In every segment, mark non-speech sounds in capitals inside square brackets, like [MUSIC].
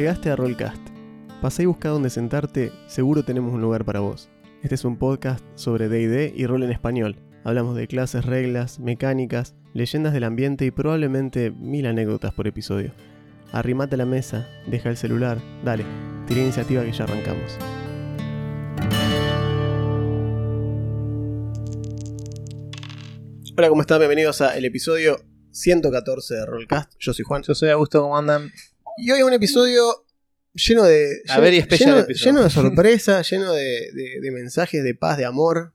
Llegaste a Rollcast. Pasá y busca dónde sentarte, seguro tenemos un lugar para vos. Este es un podcast sobre DD y rol en español. Hablamos de clases, reglas, mecánicas, leyendas del ambiente y probablemente mil anécdotas por episodio. Arrimate a la mesa, deja el celular, dale, tira iniciativa que ya arrancamos. Hola, ¿cómo están? Bienvenidos a el episodio 114 de Rollcast. Yo soy Juan. Yo soy Augusto, ¿cómo andan? Y hoy un episodio lleno de. A ver, y especial lleno, de [LAUGHS] sorpresa, lleno de, de- de mensajes de paz, de amor,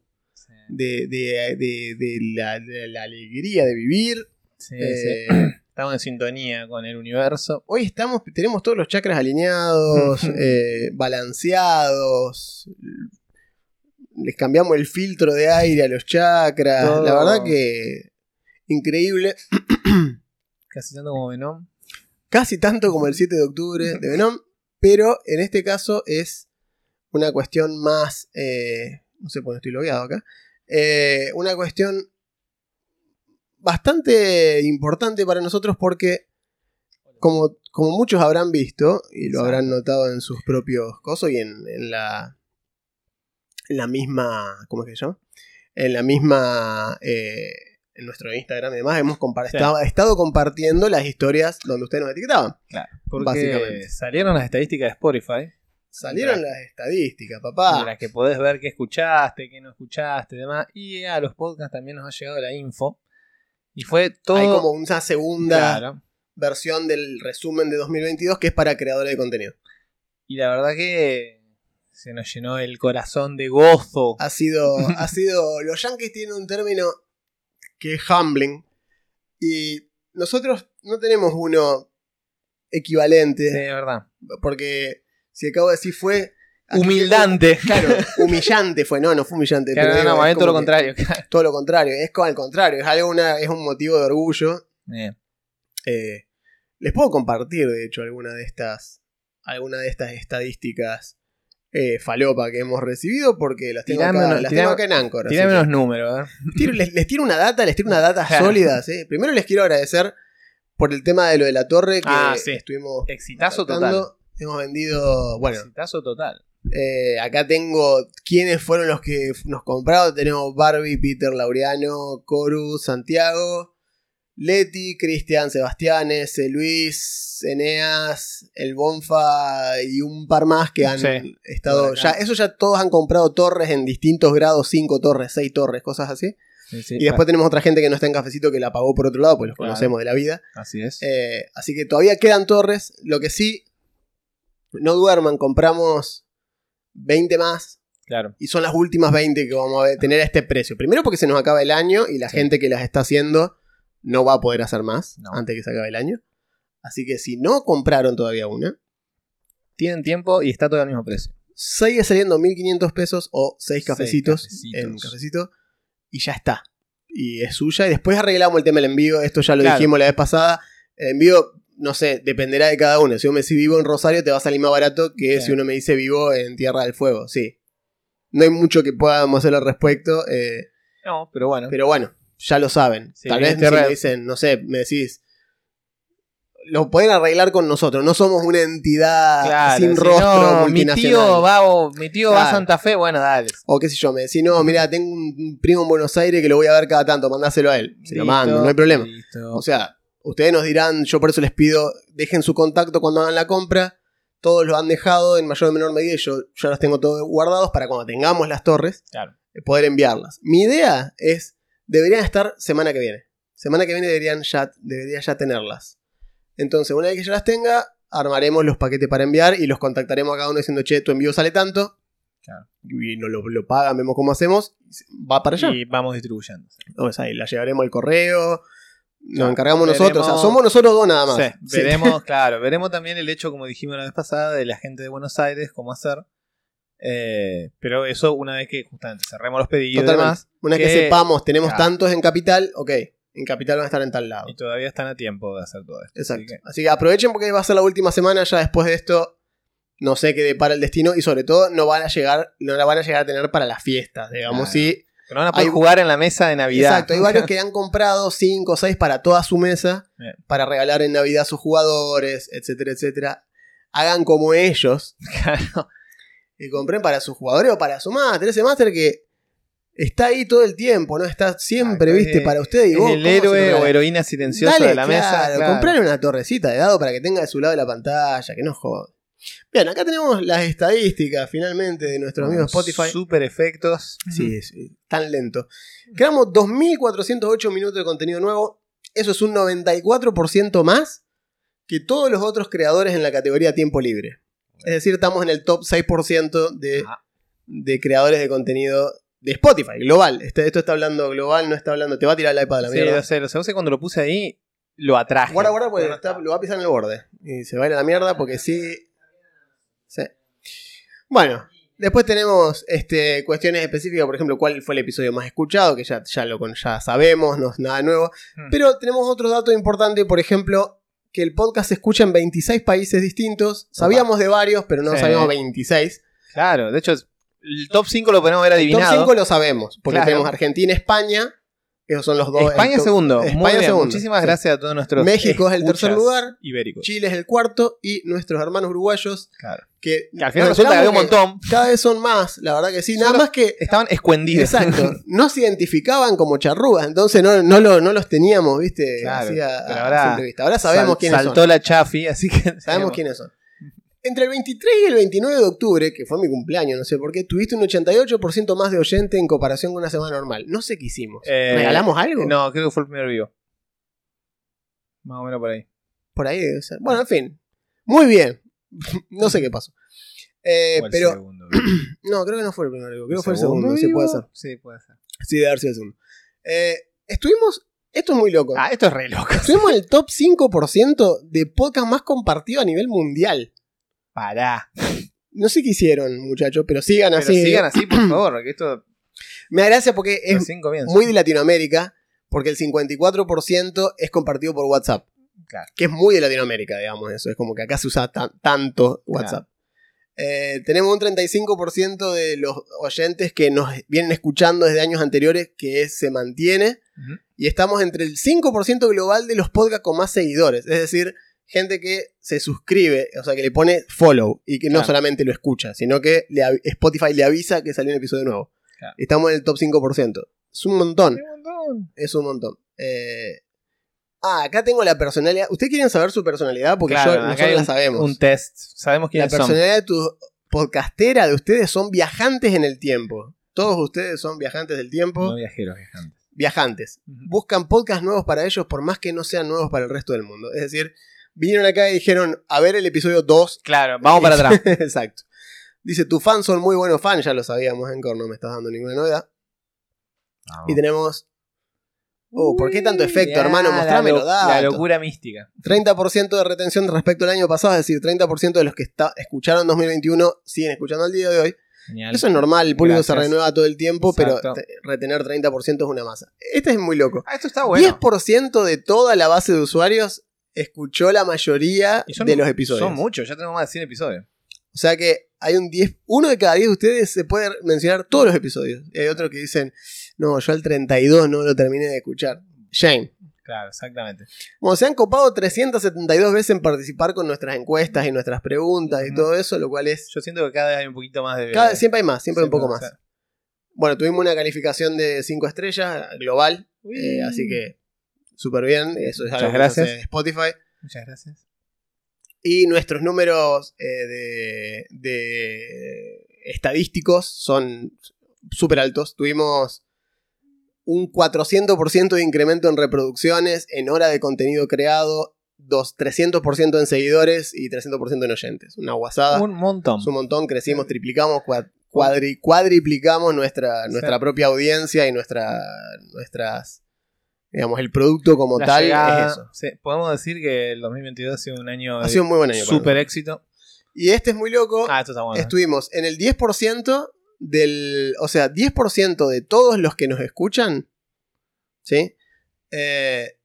de, de- de- de la, alegría de vivir. Sí, Eh, sí. [CLEARS THROAT] Estamos en sintonía con el universo. Hoy estamos, tenemos todos los chakras alineados, [LAUGHS] eh, balanceados. Les cambiamos el filtro de aire a los chakras. Todo. La verdad que increíble. [CLEARS THROAT] Casi tanto como Venom. Casi tanto como el 7 de octubre de Venom. Pero en este caso es una cuestión más. eh, no sé por qué estoy logueado acá. eh, una cuestión bastante importante para nosotros porque, como, como muchos habrán visto, y lo Exacto. habrán notado en sus propios cosas y en, en la, en la misma. ¿Cómo es que se llama? En la misma. eh, en nuestro Instagram y demás, hemos compar- Sí. estado, compartiendo las historias donde ustedes nos etiquetaban. Claro. Porque Básicamente. salieron las estadísticas de Spotify. Salieron las estadísticas, papá. las que podés ver qué escuchaste, qué no escuchaste y demás. Y a los podcasts también nos ha llegado la info. Y fue todo. Hay como una segunda Claro. versión del resumen de 2022 que es para creadores de contenido. Y la verdad que se nos llenó el corazón de gozo. Ha sido, ha sido, los yankees tienen un término que es humbling y nosotros no tenemos uno equivalente Sí, de verdad. porque si acabo de decir fue Humildante. [LAUGHS] Claro, humillante fue, no, no fue humillante. Claro, pero no, digo, no, más es todo lo contrario. Todo lo contrario, es como al contrario, es algo una, es un motivo de orgullo. Bien. Eh, les puedo compartir, de hecho, alguna de estas, alguna de estas estadísticas eh, falopa que hemos recibido porque las tengo, Tirame acá, unos- las tirame- tengo acá en Anchor. Tirame unos números, ¿eh? Tiro- les, les tiro una data, les tiro una data [LAUGHS] Claro. sólidas. eh. Primero les quiero agradecer por el tema de lo de la torre que Ah, sí. estuvimos Exitazo tratando. total. Hemos vendido, bueno, Exitazo total. eh, acá tengo quiénes fueron los que nos compraron. Tenemos Barbie, Peter Laureano, Coru, Santiago, Leti, Cristian, Sebastianes, eh, Luis, Eneas, el Bonfa y un par más que han Sí, estado. Ya, eso ya todos han comprado torres en distintos grados, 5 torres, 6 torres, cosas así. Sí, sí, Y después tenemos otra gente que no está en cafecito que la pagó por otro lado, pues los Claro. conocemos de la vida. Así es. Eh, así que todavía quedan torres. Lo que sí, no duerman, compramos 20 más claro. y son las últimas 20 que vamos a tener a este precio. Primero porque se nos acaba el año y la Sí. gente que las está haciendo no va a poder hacer más No. antes que se acabe el año. Así que si no compraron todavía una, Tienen tiempo y está todo al mismo precio. sigue saliendo 1500 pesos o 6 Seis cafecitos, cafecitos. en cafecito y ya está. Y es suya. Y después arreglamos el tema del envío. Esto ya lo Claro. dijimos la vez pasada. El envío, no sé, dependerá de cada uno. Si uno me dice vivo en Rosario, te va a salir más barato que Sí. si uno me dice vivo en Tierra del Fuego. Sí. No hay mucho que podamos hacer al respecto. eh, No, pero bueno. pero bueno, ya lo saben. Sí, Tal vez si me dicen, no sé, me decís. Lo pueden arreglar con nosotros. No somos una entidad Claro, sin si rostro no, mi multinacional. tío va o- mi tío va a. Santa Fe, bueno, dale. O qué sé yo, me decís, no, mira, tengo un primo en Buenos Aires que lo voy a ver cada tanto, mandáselo a él. Se lo mando, no hay problema. listo. O sea, ustedes nos dirán, yo por eso les pido, dejen su contacto cuando hagan la compra. Todos lo han dejado en mayor o menor medida y yo ya los tengo todos guardados para cuando tengamos las torres, Claro. eh, poder enviarlas. Mi idea es, deberían estar semana que viene. Semana que viene deberían ya, debería ya tenerlas. Entonces, una vez que ya las tenga, armaremos los paquetes para enviar y los contactaremos a cada uno diciendo, che, tu envío sale tanto. Claro. Y nos lo, lo pagan, vemos cómo hacemos. Va para allá. Y vamos distribuyendo. O sea, y la llevaremos al correo. Nos encargamos veremos- nosotros. O sea, somos nosotros dos nada más. Sí, Sí. veremos, [LAUGHS] claro, veremos también el hecho, como dijimos la vez pasada, de la gente de Buenos Aires, cómo hacer. Eh, pero eso una vez que justamente cerremos los pedidos y Totalmente. demás, Una vez que que- sepamos, tenemos tantos en capital, ok. En capital van a estar en tal lado. y todavía están a tiempo de hacer todo esto. Exacto. Así que- Así que aprovechen porque va a ser la última semana. Ya después de esto, no sé qué depara el destino. Y sobre todo, no van a llegar, no la van a llegar a tener para las fiestas. Digamos, Claro. sí. pero van a poder hay- jugar en la mesa de Navidad. Exacto, hay varios que [LAUGHS] han comprado 5 o 6 para toda su mesa, Bien. para regalar en Navidad a sus jugadores, etcétera, etcétera. hagan como ellos [LAUGHS] Claro. Y compren para sus jugadores o para su máster. Ese máster que está ahí todo el tiempo, ¿no? Está siempre, Claro, viste, es- para usted y Es vos. el ¿cómo se lo héroe o heroína silenciosa Dale, de la mesa. claro, comprarle una torrecita de dado para que tenga de su lado de la pantalla, que no jode. Bien, acá tenemos las estadísticas finalmente de nuestro amigo Spotify. Super efectos. Sí, sí, tan lento. Creamos 2.408 minutos de contenido nuevo. Eso es un 94% más que todos los otros creadores en la categoría tiempo libre. Es decir, estamos en el top 6% de, de creadores de contenido de Spotify, global. Este- esto está hablando global, no está hablando. Te va a tirar el iPad a la Sí, mierda. lo sé, lo sé. Vos sé, cuando lo puse ahí, lo atraje. Guarda, guarda, porque no está- lo va a pisar en el borde. Y se va a ir a la mierda porque sí. Sí. Bueno, después tenemos este, cuestiones específicas, por ejemplo, cuál fue el episodio más escuchado, que ya, ya lo ya sabemos, no es nada nuevo. Hmm. Pero tenemos otro dato importante, por ejemplo, que el podcast se escucha en 26 países distintos. Sabíamos de varios, pero no Sí. sabíamos 26. Claro, de hecho, el top 5 lo podemos ver El top adivinado. 5 lo sabemos, porque Claro. tenemos Argentina, España. Esos son los dos. España top- segundo. España Muy bien. segundo. Muchísimas Sí. gracias a todos nuestros. México es el tercer lugar. Ibéricos. Chile es el cuarto y nuestros hermanos uruguayos Claro. que, Que al final resulta que había un montón. Cada vez son más, la verdad que sí. Nada más que. Estaban escondidos. Exacto. [LAUGHS] No se identificaban como charrúas, entonces no, no, lo- no los teníamos, ¿viste? Claro, Así a- pero a ahora sabemos Sal- quiénes Saltó son. la chafi, así que. Sabemos [LAUGHS] quiénes son. Entre el 23 y el 29 de octubre, que fue mi cumpleaños, no sé por qué, tuviste un 88% más de oyente en comparación con una semana normal. No sé qué hicimos. Eh, ¿Regalamos algo? No, creo que fue el primer vivo. Más o menos por ahí. Por ahí debe ser. Bueno, en fin. Muy bien. [LAUGHS] no sé qué pasó. Eh, O el pero. segundo. [CLEARS THROAT] No, creo que no fue el primero vivo, creo que fue el segundo, sí puede ser. Sí, puede ser. Sí, debe haber sido el segundo. Eh, estuvimos. Esto es muy loco. Ah, esto es re loco. Estuvimos en el top 5% de podcast más compartido a nivel mundial. Pará. No sé qué hicieron, muchachos, pero sigan Pero así. sigan así, por [CLEARS THROAT] favor, que esto Me da gracia porque es muy de Latinoamérica, porque el 54% es compartido por WhatsApp. Claro. Que es muy de Latinoamérica, digamos eso. Es como que acá se usa ta- tanto WhatsApp. Eh, tenemos un 35% de los oyentes que nos vienen escuchando desde años anteriores que se mantiene. Y estamos entre el 5% global de los podcasts con más seguidores. Es decir, gente que se suscribe, o sea, que le pone follow y que no Claro. solamente lo escucha, sino que le Spotify le avisa que salió un episodio nuevo. Claro. Estamos en el top 5%. Es un montón. Qué montón. Es un montón. Eh, Ah, acá tengo la personalidad. ¿Ustedes quieren saber su personalidad? Porque Claro, yo, acá nosotros la un- sabemos. Un test. Sabemos la quiénes son. personalidad de tu podcastera de ustedes son viajantes en el tiempo. Todos ustedes son viajantes del tiempo. No viajeros, viajantes. Viajantes. Buscan podcasts nuevos para ellos por más que no sean nuevos para el resto del mundo. Es decir, vinieron acá y dijeron, a ver el episodio 2. Claro, vamos para atrás. [LAUGHS] Exacto. Dice, tus fans son muy buenos fans, ya lo sabíamos, Encore, no me estás dando ninguna novedad. Y tenemos... Oh, ¿por qué tanto efecto, hermano? la Mostrame lo-. La locura mística. 30% de retención respecto al año pasado, es decir, 30% de los que está, escucharon en 2021 siguen escuchando al día de hoy. Genial. Eso es normal, el público se renueva todo el tiempo, pero Exacto. retener 30% es una masa. Este es muy loco. Ah, esto está bueno. 10% de toda la base de usuarios escuchó la mayoría son- de los episodios. Son muchos, ya tenemos más de 100 episodios. O sea que hay un 10, uno de cada 10 de ustedes se puede mencionar todos los episodios. Y hay otros que dicen, no, yo al 32 no lo terminé de escuchar. Shane. Claro, exactamente. Bueno, se han copado 372 veces en participar con nuestras encuestas y nuestras preguntas y todo eso, lo cual es... Yo siento que cada vez hay un poquito más de. Cada, siempre hay más, siempre hay un poco más. Bueno, tuvimos una calificación de 5 estrellas global, eh, así que súper bien. Eso es Muchas algo que gracias. hace Spotify. Muchas gracias. Y nuestros números eh, de, de estadísticos son súper altos. Tuvimos un 400% de incremento en reproducciones, en hora de contenido creado, dos, 300% en seguidores y 300% en oyentes. Una guasada. Un montón. Es un montón, crecimos, triplicamos, cua- cuadri- cuadriplicamos nuestra, nuestra Sí. propia audiencia y nuestra, nuestras, digamos, el producto como La tal llegada- es eso. sí, podemos decir que el 2022 ha sido un año Ha sido un muy buen año. nosotros. éxito. Y este es muy loco. Ah, esto está bueno. Estuvimos en el 10% del. O sea, 10% de todos los que nos escuchan. ¿Sí? Eh,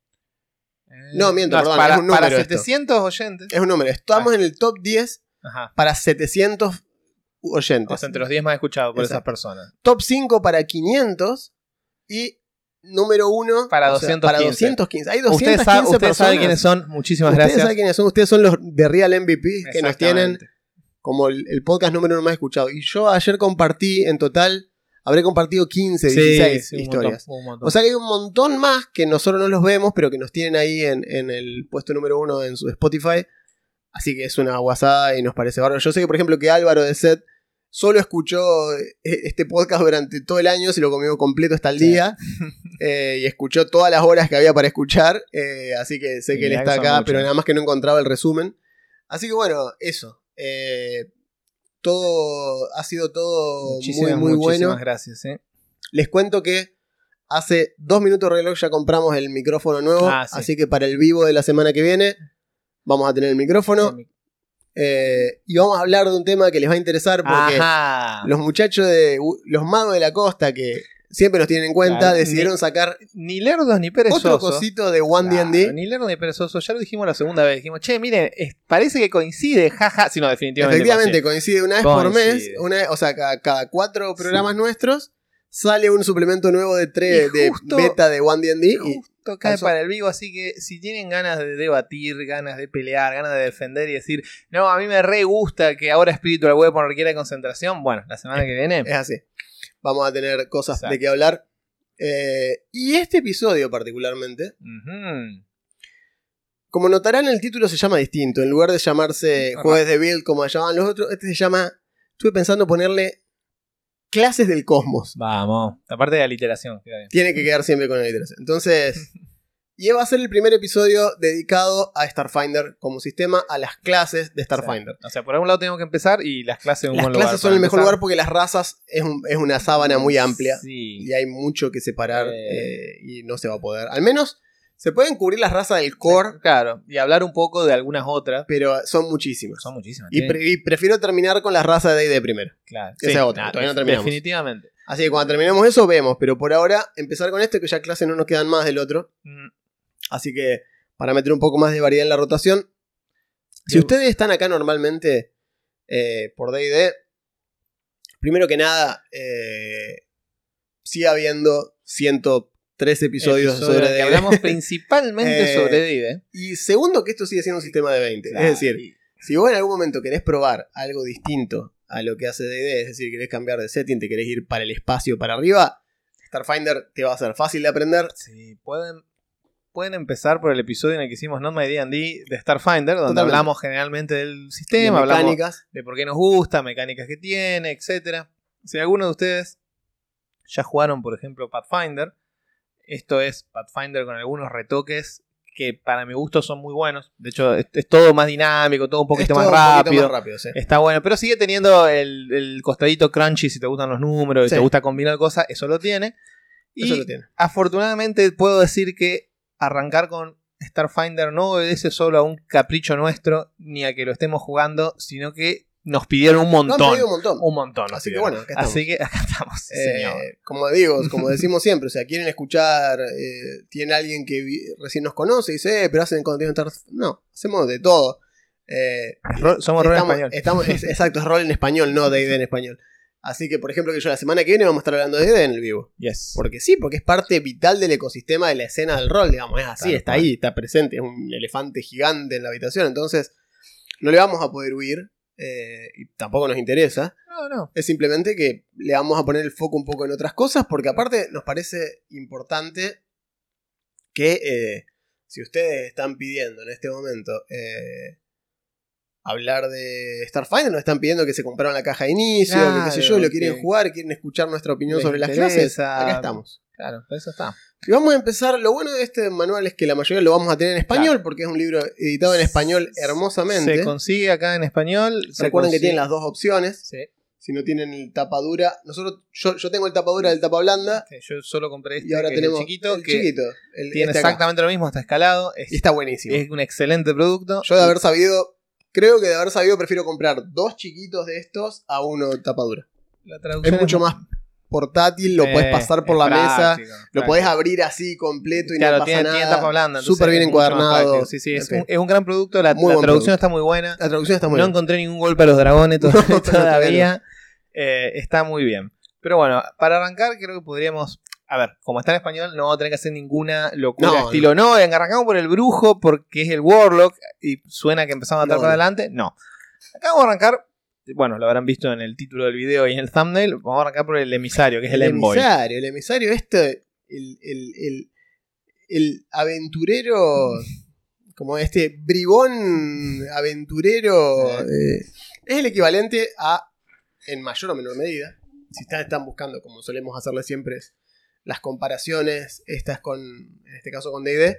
Eh, no, miento, perdón, para, es un número para esto. 700 oyentes. es un número. Estamos en el top 10 Ajá. para 700 oyentes. O sea, entre los 10 más escuchados por Exacto. esas personas. Top 5 para 500 y número uno. Para o sea, 215. para 215. Hay 215 Ustedes, saben, ustedes personas. saben quiénes son. Muchísimas Ustedes gracias. saben quiénes son. Ustedes son los de Real MVP que nos tienen como el, el podcast número uno más escuchado. Y yo ayer compartí, en total, habré compartido 15, 16 Sí, sí, un historias. montón, un montón. O sea que hay un montón más que nosotros no los vemos, pero que nos tienen ahí en, en el puesto número uno en su Spotify. Así que es una guasada y nos parece bárbaro. Yo sé que, por ejemplo, que Álvaro de Set solo escuchó eh, este podcast durante todo el año, se lo comió completo hasta el Sí. día. [LAUGHS] eh, y escuchó todas las horas que había para escuchar. eh, así que sé que él está acá, pero nada más que no encontraba el resumen. Así que bueno, eso. Eh, todo ha sido todo muchísimas, muy, muy muchísimas bueno. gracias. Les cuento que hace dos minutos de reloj ya compramos el micrófono nuevo. Ah, sí. Así que para el vivo de la semana que viene vamos a tener el micrófono. Eh, y vamos a hablar de un tema que les va a interesar porque Ajá. los muchachos de los magos de la costa que siempre nos tienen en cuenta Claro, decidieron ni- sacar Ni lerdos ni perezosos. otro cosito de One Claro, D&D. Ni lerdos ni perezosos. Ya lo dijimos la segunda vez. Dijimos, che, miren, es- parece que coincide, jaja. Sí, no, definitivamente. Efectivamente, coincide una vez por mes, una, o sea, cada, cada cuatro programas nuestros sale un suplemento nuevo de, tres, de beta de One D&D. Calzó. para el vivo, así que si tienen ganas de debatir, ganas de pelear, ganas de defender y decir, no, a mí me re gusta que ahora Spiritual Weapon requiere concentración, bueno, la semana que viene. Es así. Vamos a tener cosas Exacto. de qué hablar. Eh, y este episodio particularmente, como notarán el título se llama distinto. En lugar de llamarse. Jueves de Build como llamaban los otros, este se llama, estuve pensando ponerle Clases del Cosmos. Vamos, aparte de la literación. Tiene que quedar siempre con la literación. Entonces, [LAUGHS] y va a ser el primer episodio dedicado a Starfinder como sistema, a las clases de Starfinder. O sea, por algún lado tenemos que empezar y las clases en un Las buen lugar. clases son el mejor lugar porque las razas es, un- es una sábana muy amplia. Sí. y hay mucho que separar Eh. eh, y no se va a poder. Al menos se pueden cubrir las razas del core, Claro, y hablar un poco de algunas otras. pero son muchísimas. Son muchísimas. Y, sí. pre- y prefiero terminar con las razas de D&D primero. Claro. esa es otra, todavía no terminamos. Definitivamente. Así que cuando terminemos eso vemos, pero por ahora empezar con esto que ya clases no nos quedan más del otro. Mm, Así que para meter un poco más de variedad en la rotación. Si Yo- ustedes están acá normalmente eh, por D&D, primero que nada, eh, sigue habiendo 103 episodios episodio sobre D&D. hablamos [LAUGHS] principalmente Eh, sobre D&D. Y segundo, que esto sigue siendo un sistema de 20. Claro, Es decir, y- si vos en algún momento querés probar algo distinto a lo que hace DD, es decir, querés cambiar de setting, te querés ir para el espacio, para arriba, Starfinder te va a ser fácil de aprender. Sí, pueden, pueden empezar por el episodio en el que hicimos Not My D&D de Starfinder, donde Totalmente. hablamos generalmente del de sistema, hablamos mecánicas. de por qué nos gusta, mecánicas que tiene, etc. Si alguno de ustedes ya jugaron, por ejemplo, Pathfinder, esto es Pathfinder con algunos retoques que para mi gusto son muy buenos. De hecho, es, es todo más dinámico, todo un poquito más todo un poquito rápido. más rápido, sí. Está bueno, pero sigue teniendo el, el costadito crunchy si te gustan los números y Sí. te gusta combinar cosas, eso lo tiene. Y Eso lo tiene. afortunadamente puedo decir que arrancar con Starfinder no obedece solo a un capricho nuestro ni a que lo estemos jugando, sino que nos pidieron un No, montón. pedido un montón. un montón. Así que bueno, acá estamos. Así que [LAUGHS] acá estamos, Eh, señor. como digo, como [LAUGHS] decimos siempre, o sea, quieren escuchar, eh, tiene alguien que recién nos conoce y dice, eh, pero hacen contenido No, hacemos de todo. Somos rol en español. estamos- es- [LAUGHS] exacto, es rol en español, no D&D en español. Así que, por ejemplo, que yo la semana que viene vamos a estar hablando de D&D en el vivo. Yes. Porque sí, porque es parte vital del ecosistema de la escena del rol, digamos, es así, está ahí, está presente, es un elefante gigante en la habitación, entonces no le vamos a poder huir eh, y tampoco nos interesa. No, no. Es simplemente que le vamos a poner el foco un poco en otras cosas, porque aparte nos parece importante que eh, si ustedes están pidiendo en este momento eh, hablar de Starfinder, nos están pidiendo que se compraron la caja de inicio, que qué sé yo, lo quieren jugar, quieren escuchar nuestra opinión sobre las clases, acá estamos. Claro, eso está. Y vamos a empezar, lo bueno de este manual es que la mayoría lo vamos a tener en español, porque es un libro editado en español hermosamente. Se consigue acá en español. Recuerden que tienen las dos opciones. Sí. Si no tienen el tapa dura, nosotros, yo, yo tengo el tapa dura del tapa blanda. que Yo solo compré este Y ahora que es tenemos el chiquito, el que chiquito, el- tiene este acá. exactamente lo mismo, está escalado. Es, Y está buenísimo. es un excelente producto. Yo de haber sabido, creo que de haber sabido prefiero comprar dos chiquitos de estos a uno de tapa dura. La Es traducción mucho más portátil, lo Eh, puedes pasar por la mesa, lo podés abrir así completo y Claro, no pasa tiene, nada. blanda. Súper bien encuadernado. Sí, sí, es, un, es un gran producto. La, la traducción producto. está muy buena. La traducción está muy no bien. encontré ningún golpe a los dragones [LAUGHS] No, todavía. Eh, está muy bien. Pero bueno, para arrancar, creo que podríamos a ver, como está en español, no vamos a tener que hacer ninguna locura No, estilo, no, arrancamos por el brujo porque es el Warlock y suena que empezamos a No, para adelante. No. Acá vamos a arrancar, bueno, lo habrán visto en el título del video y en el thumbnail, vamos a arrancar por el emisario, que es el, Envoy. emisario, el emisario este, el, el, el, el aventurero, como este bribón aventurero, eh, es el equivalente a, en mayor o menor medida, si están, están buscando, como solemos hacerle siempre, las comparaciones, estas con, en este caso con D&D,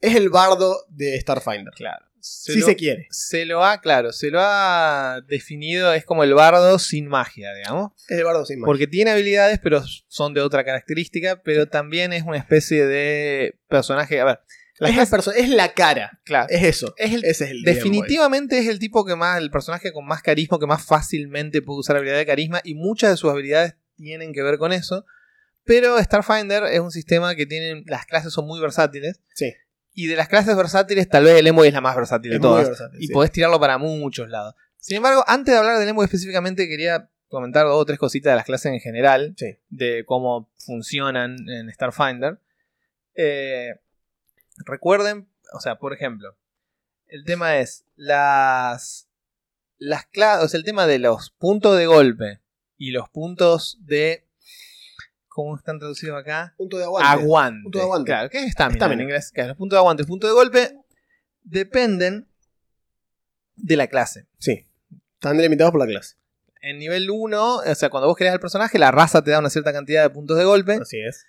es el bardo de Starfinder, Claro. Si se quiere. se lo ha, claro, se lo ha definido, es como el bardo sin magia, digamos. Es el bardo sin más. Porque tiene habilidades, pero son de otra característica, pero también es una especie de personaje. A ver, las Es, la es la cara, claro, es eso. es el, Ese es el Boy. definitivamente es el tipo que más, el personaje con más carisma, que más fácilmente puede usar habilidad de carisma, y muchas de sus habilidades tienen que ver con eso. Pero Starfinder es un sistema que tienen. Las clases son muy versátiles. Sí. Y de las clases versátiles, tal vez el Envoy es la más versátil de todas. versátil, y sí. podés tirarlo para muchos lados. Sin embargo, antes de hablar del Envoy específicamente, quería comentar dos o tres cositas de las clases en general, Sí. de cómo funcionan en Starfinder. Eh, recuerden, o sea, por ejemplo, el tema es las, las cla- o sea, el tema de los puntos de golpe y los puntos de, ¿cómo están traducidos acá? Punto de aguante. Aguante. Punto de aguante. Claro, ¿qué es estamina en Estamina. inglés? Claro, los puntos de aguante y puntos de golpe dependen de la clase. Sí. Están delimitados por la clase. En nivel 1, o sea, cuando vos creas el personaje, la raza te da una cierta cantidad de puntos de golpe, Así es.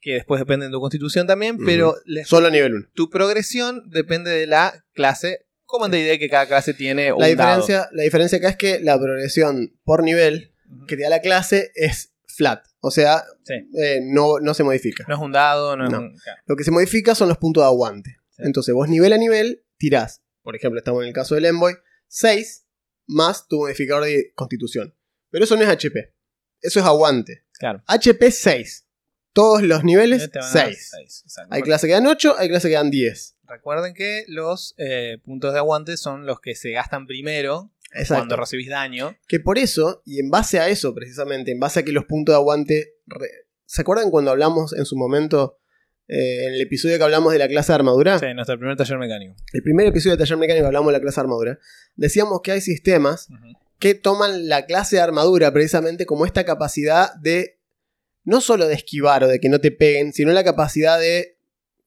que después dependen de tu constitución también, pero les- Solo a nivel 1. tu progresión depende de la clase, como en idea que cada clase tiene un La dado. diferencia, la diferencia acá es que la progresión por nivel que te da la clase es flat. O sea, Sí. eh, no, no se modifica. No es un dado, no es No. un... claro. Lo que se modifica son los puntos de aguante. Sí. Entonces vos nivel a nivel tirás. Por ejemplo, estamos en el caso del Envoy. 6 más tu modificador de constitución. Pero eso no es HP. Eso es aguante. Claro. HP 6. Todos los niveles Te van a dar 6. seis, exacto. Hay clases que dan 8, hay clases que dan 10. Recuerden que los eh, puntos de aguante son los que se gastan primero Exacto. cuando recibís daño. Que por eso, y en base a eso precisamente, en base a que los puntos de aguante... re- ¿Se acuerdan cuando hablamos en su momento, eh, en el episodio que hablamos de la clase de armadura? Sí, nuestro primer taller mecánico. El primer episodio de Taller Mecánico hablamos de la clase de armadura. Decíamos que hay sistemas que toman la clase de armadura precisamente como esta capacidad de no solo de esquivar o de que no te peguen, sino la capacidad de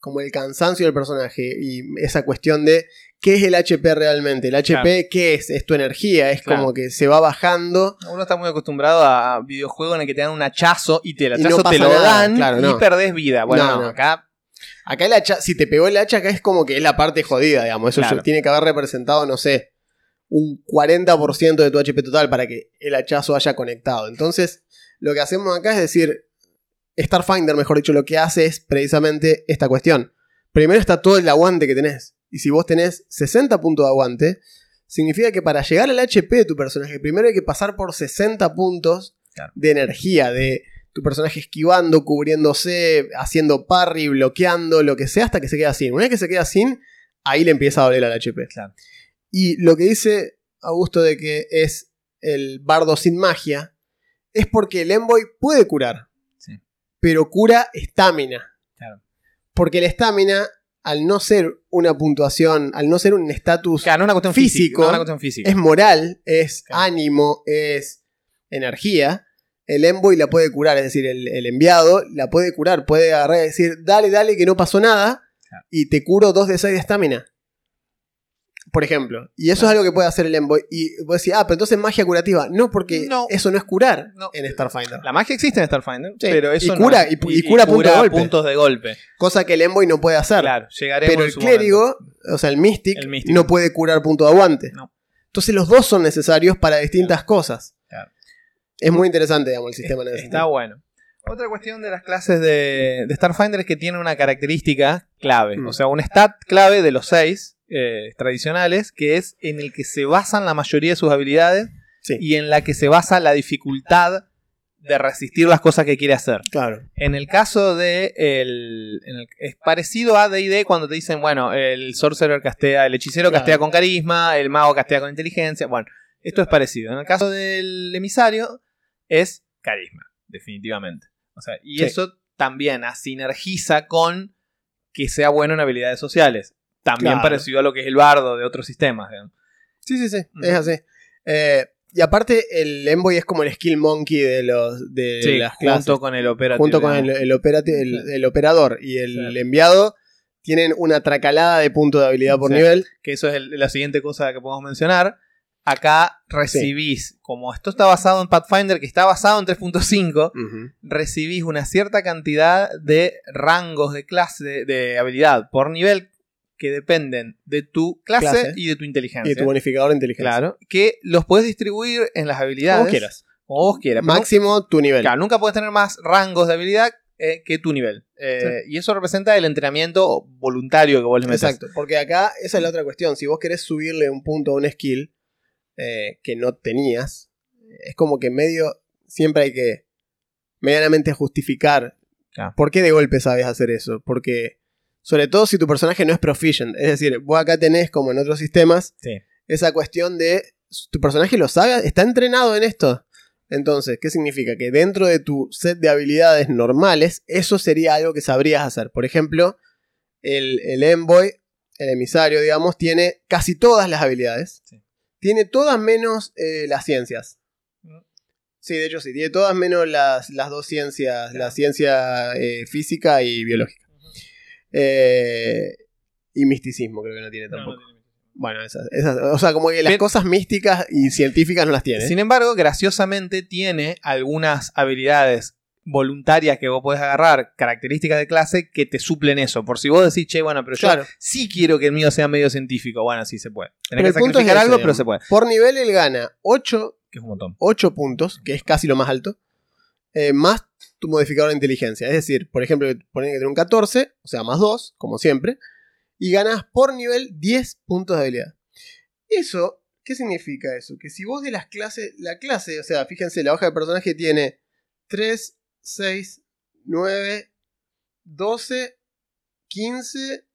como el cansancio del personaje y esa cuestión de qué es el HP realmente. El HP, ¿qué es? Es tu energía, es Claro. como que se va bajando. Uno está muy acostumbrado a videojuegos en el que te dan un hachazo y te el Y no hachazo te lo nada, dan claro, y no. perdés vida. Bueno, No, no, no. acá Acá el hacha, si te pegó el hacha, acá es como que es la parte jodida, digamos. Eso Claro. tiene que haber representado, no sé, un 40% de tu HP total para que el hachazo haya conectado. Entonces, lo que hacemos acá es decir, Starfinder, mejor dicho, lo que hace es precisamente esta cuestión. Primero está todo el aguante que tenés. Y si vos tenés 60 puntos de aguante, significa que para llegar al HP de tu personaje, primero hay que pasar por 60 puntos Claro. de energía, de tu personaje esquivando, cubriéndose, haciendo parry, bloqueando, lo que sea, hasta que se queda sin. Una vez que se queda sin, ahí le empieza a doler al HP. Claro. Y lo que dice Augusto de que es el bardo sin magia, es porque el Envoy puede curar. Pero cura estamina. Claro. Porque la estamina, al no ser una puntuación, al no ser un estatus, Claro, no es una cuestión Físico. física. no es una cuestión física. es moral, es Claro. ánimo, es energía. El envoy la puede curar, es decir, el, el enviado la puede curar, puede agarrar y decir, dale, dale, que no pasó nada, y te curo 2 de 6 de estamina. Por ejemplo. Y eso es algo que puede hacer el envoy. Y vos decís, ah, pero entonces magia curativa. No, porque No. eso no es curar No. en Starfinder. La magia existe en Starfinder, Sí, pero eso y no cura- es- y- y cura puntos de golpe. puntos de golpe. Cosa que el envoy no puede hacer. Claro, llegaremos pero el su clérigo, o sea, el mystic, El Mystic. no puede curar punto de aguante. No. Entonces los dos son necesarios para distintas cosas. Claro. Es muy interesante, digamos, el sistema en ese Está bueno. Otra cuestión de las clases de, de Starfinder es que tiene una característica clave. Mm. O sea, un stat clave de los seis eh, tradicionales, que es en el que se basan la mayoría de sus habilidades Sí. y en la que se basa la dificultad de resistir las cosas que quiere hacer. Claro. En el caso de el, en el- es parecido a D&D cuando te dicen, bueno, el sorcerer castea, el hechicero Claro. castea con carisma, el mago castea con inteligencia. Bueno, esto es parecido. En el caso del emisario es carisma, definitivamente. O sea, y Sí. eso también sinergiza con que sea bueno en habilidades sociales. También Claro. parecido a lo que es el bardo de otros sistemas. Sí, sí, sí, es así. Eh, y aparte, el Envoy es como el skill monkey de, los, de Sí, las clases. junto con el operativo. junto con el, el el- el operador y el enviado, tienen una tracalada de puntos de habilidad por Sí. nivel. que eso es la siguiente cosa que podemos mencionar. Acá recibís, como esto está basado en Pathfinder, que está basado en 3.5, recibís una cierta cantidad de rangos de clase, de, de habilidad por nivel que dependen de tu clase, Clase. y de tu inteligencia. Y tu bonificador de inteligencia. Claro, que los puedes distribuir en las habilidades. Como quieras. Como vos quieras. pero Máximo tu nivel. Claro, nunca puedes tener más rangos de habilidad eh, que tu nivel. Eh, Y eso representa el entrenamiento voluntario que vos le metes. Exacto, porque acá esa es la otra cuestión. Si vos querés subirle un punto a un skill eh, que no tenías, es como que medio siempre hay que medianamente justificar Claro. por qué de golpe sabes hacer eso. Porque, sobre todo si tu personaje no es proficient, es decir, vos acá tenés, como en otros sistemas, Sí. esa cuestión de tu personaje lo sabe, está entrenado en esto. Entonces, ¿qué significa? Que dentro de tu set de habilidades normales, eso sería algo que sabrías hacer. Por ejemplo, el, el Envoy, el emisario, digamos, tiene casi todas las habilidades. Sí. Tiene todas menos eh, las ciencias. Mm. Sí, de hecho sí, tiene todas menos las, las dos ciencias, la ciencia eh, física y biológica. Eh, y misticismo creo que no tiene tampoco. Bueno, esas, esas- o sea, como que las cosas místicas y científicas no las tiene. Sin embargo, graciosamente tiene algunas habilidades voluntarias que vos podés agarrar, características de clase, que te suplen eso. Por si vos decís, che, bueno, pero yo Claro. sí quiero que el mío sea medio científico. Bueno, sí se puede. Tenés Pero que el punto es ese, algo, pero se puede. Por nivel él gana 8, Que es un montón. 8 puntos, que es casi lo más alto, eh, más tu modificador de inteligencia. Es decir, por ejemplo, ponen que tener un 14, o sea, más 2, como siempre, y ganas por nivel 10 puntos de habilidad. Eso, ¿qué significa eso? Que si vos de las clases, la clase, o sea, fíjense, la hoja de personaje tiene 3, 6, 9, 12, 15,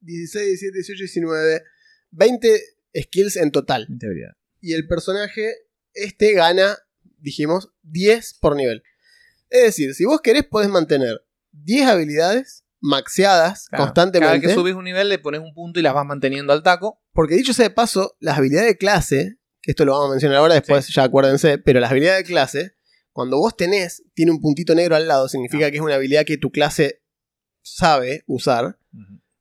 16, 17, 18, 19, 20 skills en total. Integridad. Y el personaje, este gana, dijimos, 10 por nivel. Es decir, si vos querés, podés mantener 10 habilidades maxeadas Claro. constantemente. Cada vez que subís un nivel le pones un punto y las vas manteniendo al taco. Porque dicho sea de paso, las habilidades de clase, que esto lo vamos a mencionar ahora, después ya acuérdense, pero las habilidades de clase, cuando vos tenés, tiene un puntito negro al lado, significa Ah. que es una habilidad que tu clase sabe usar,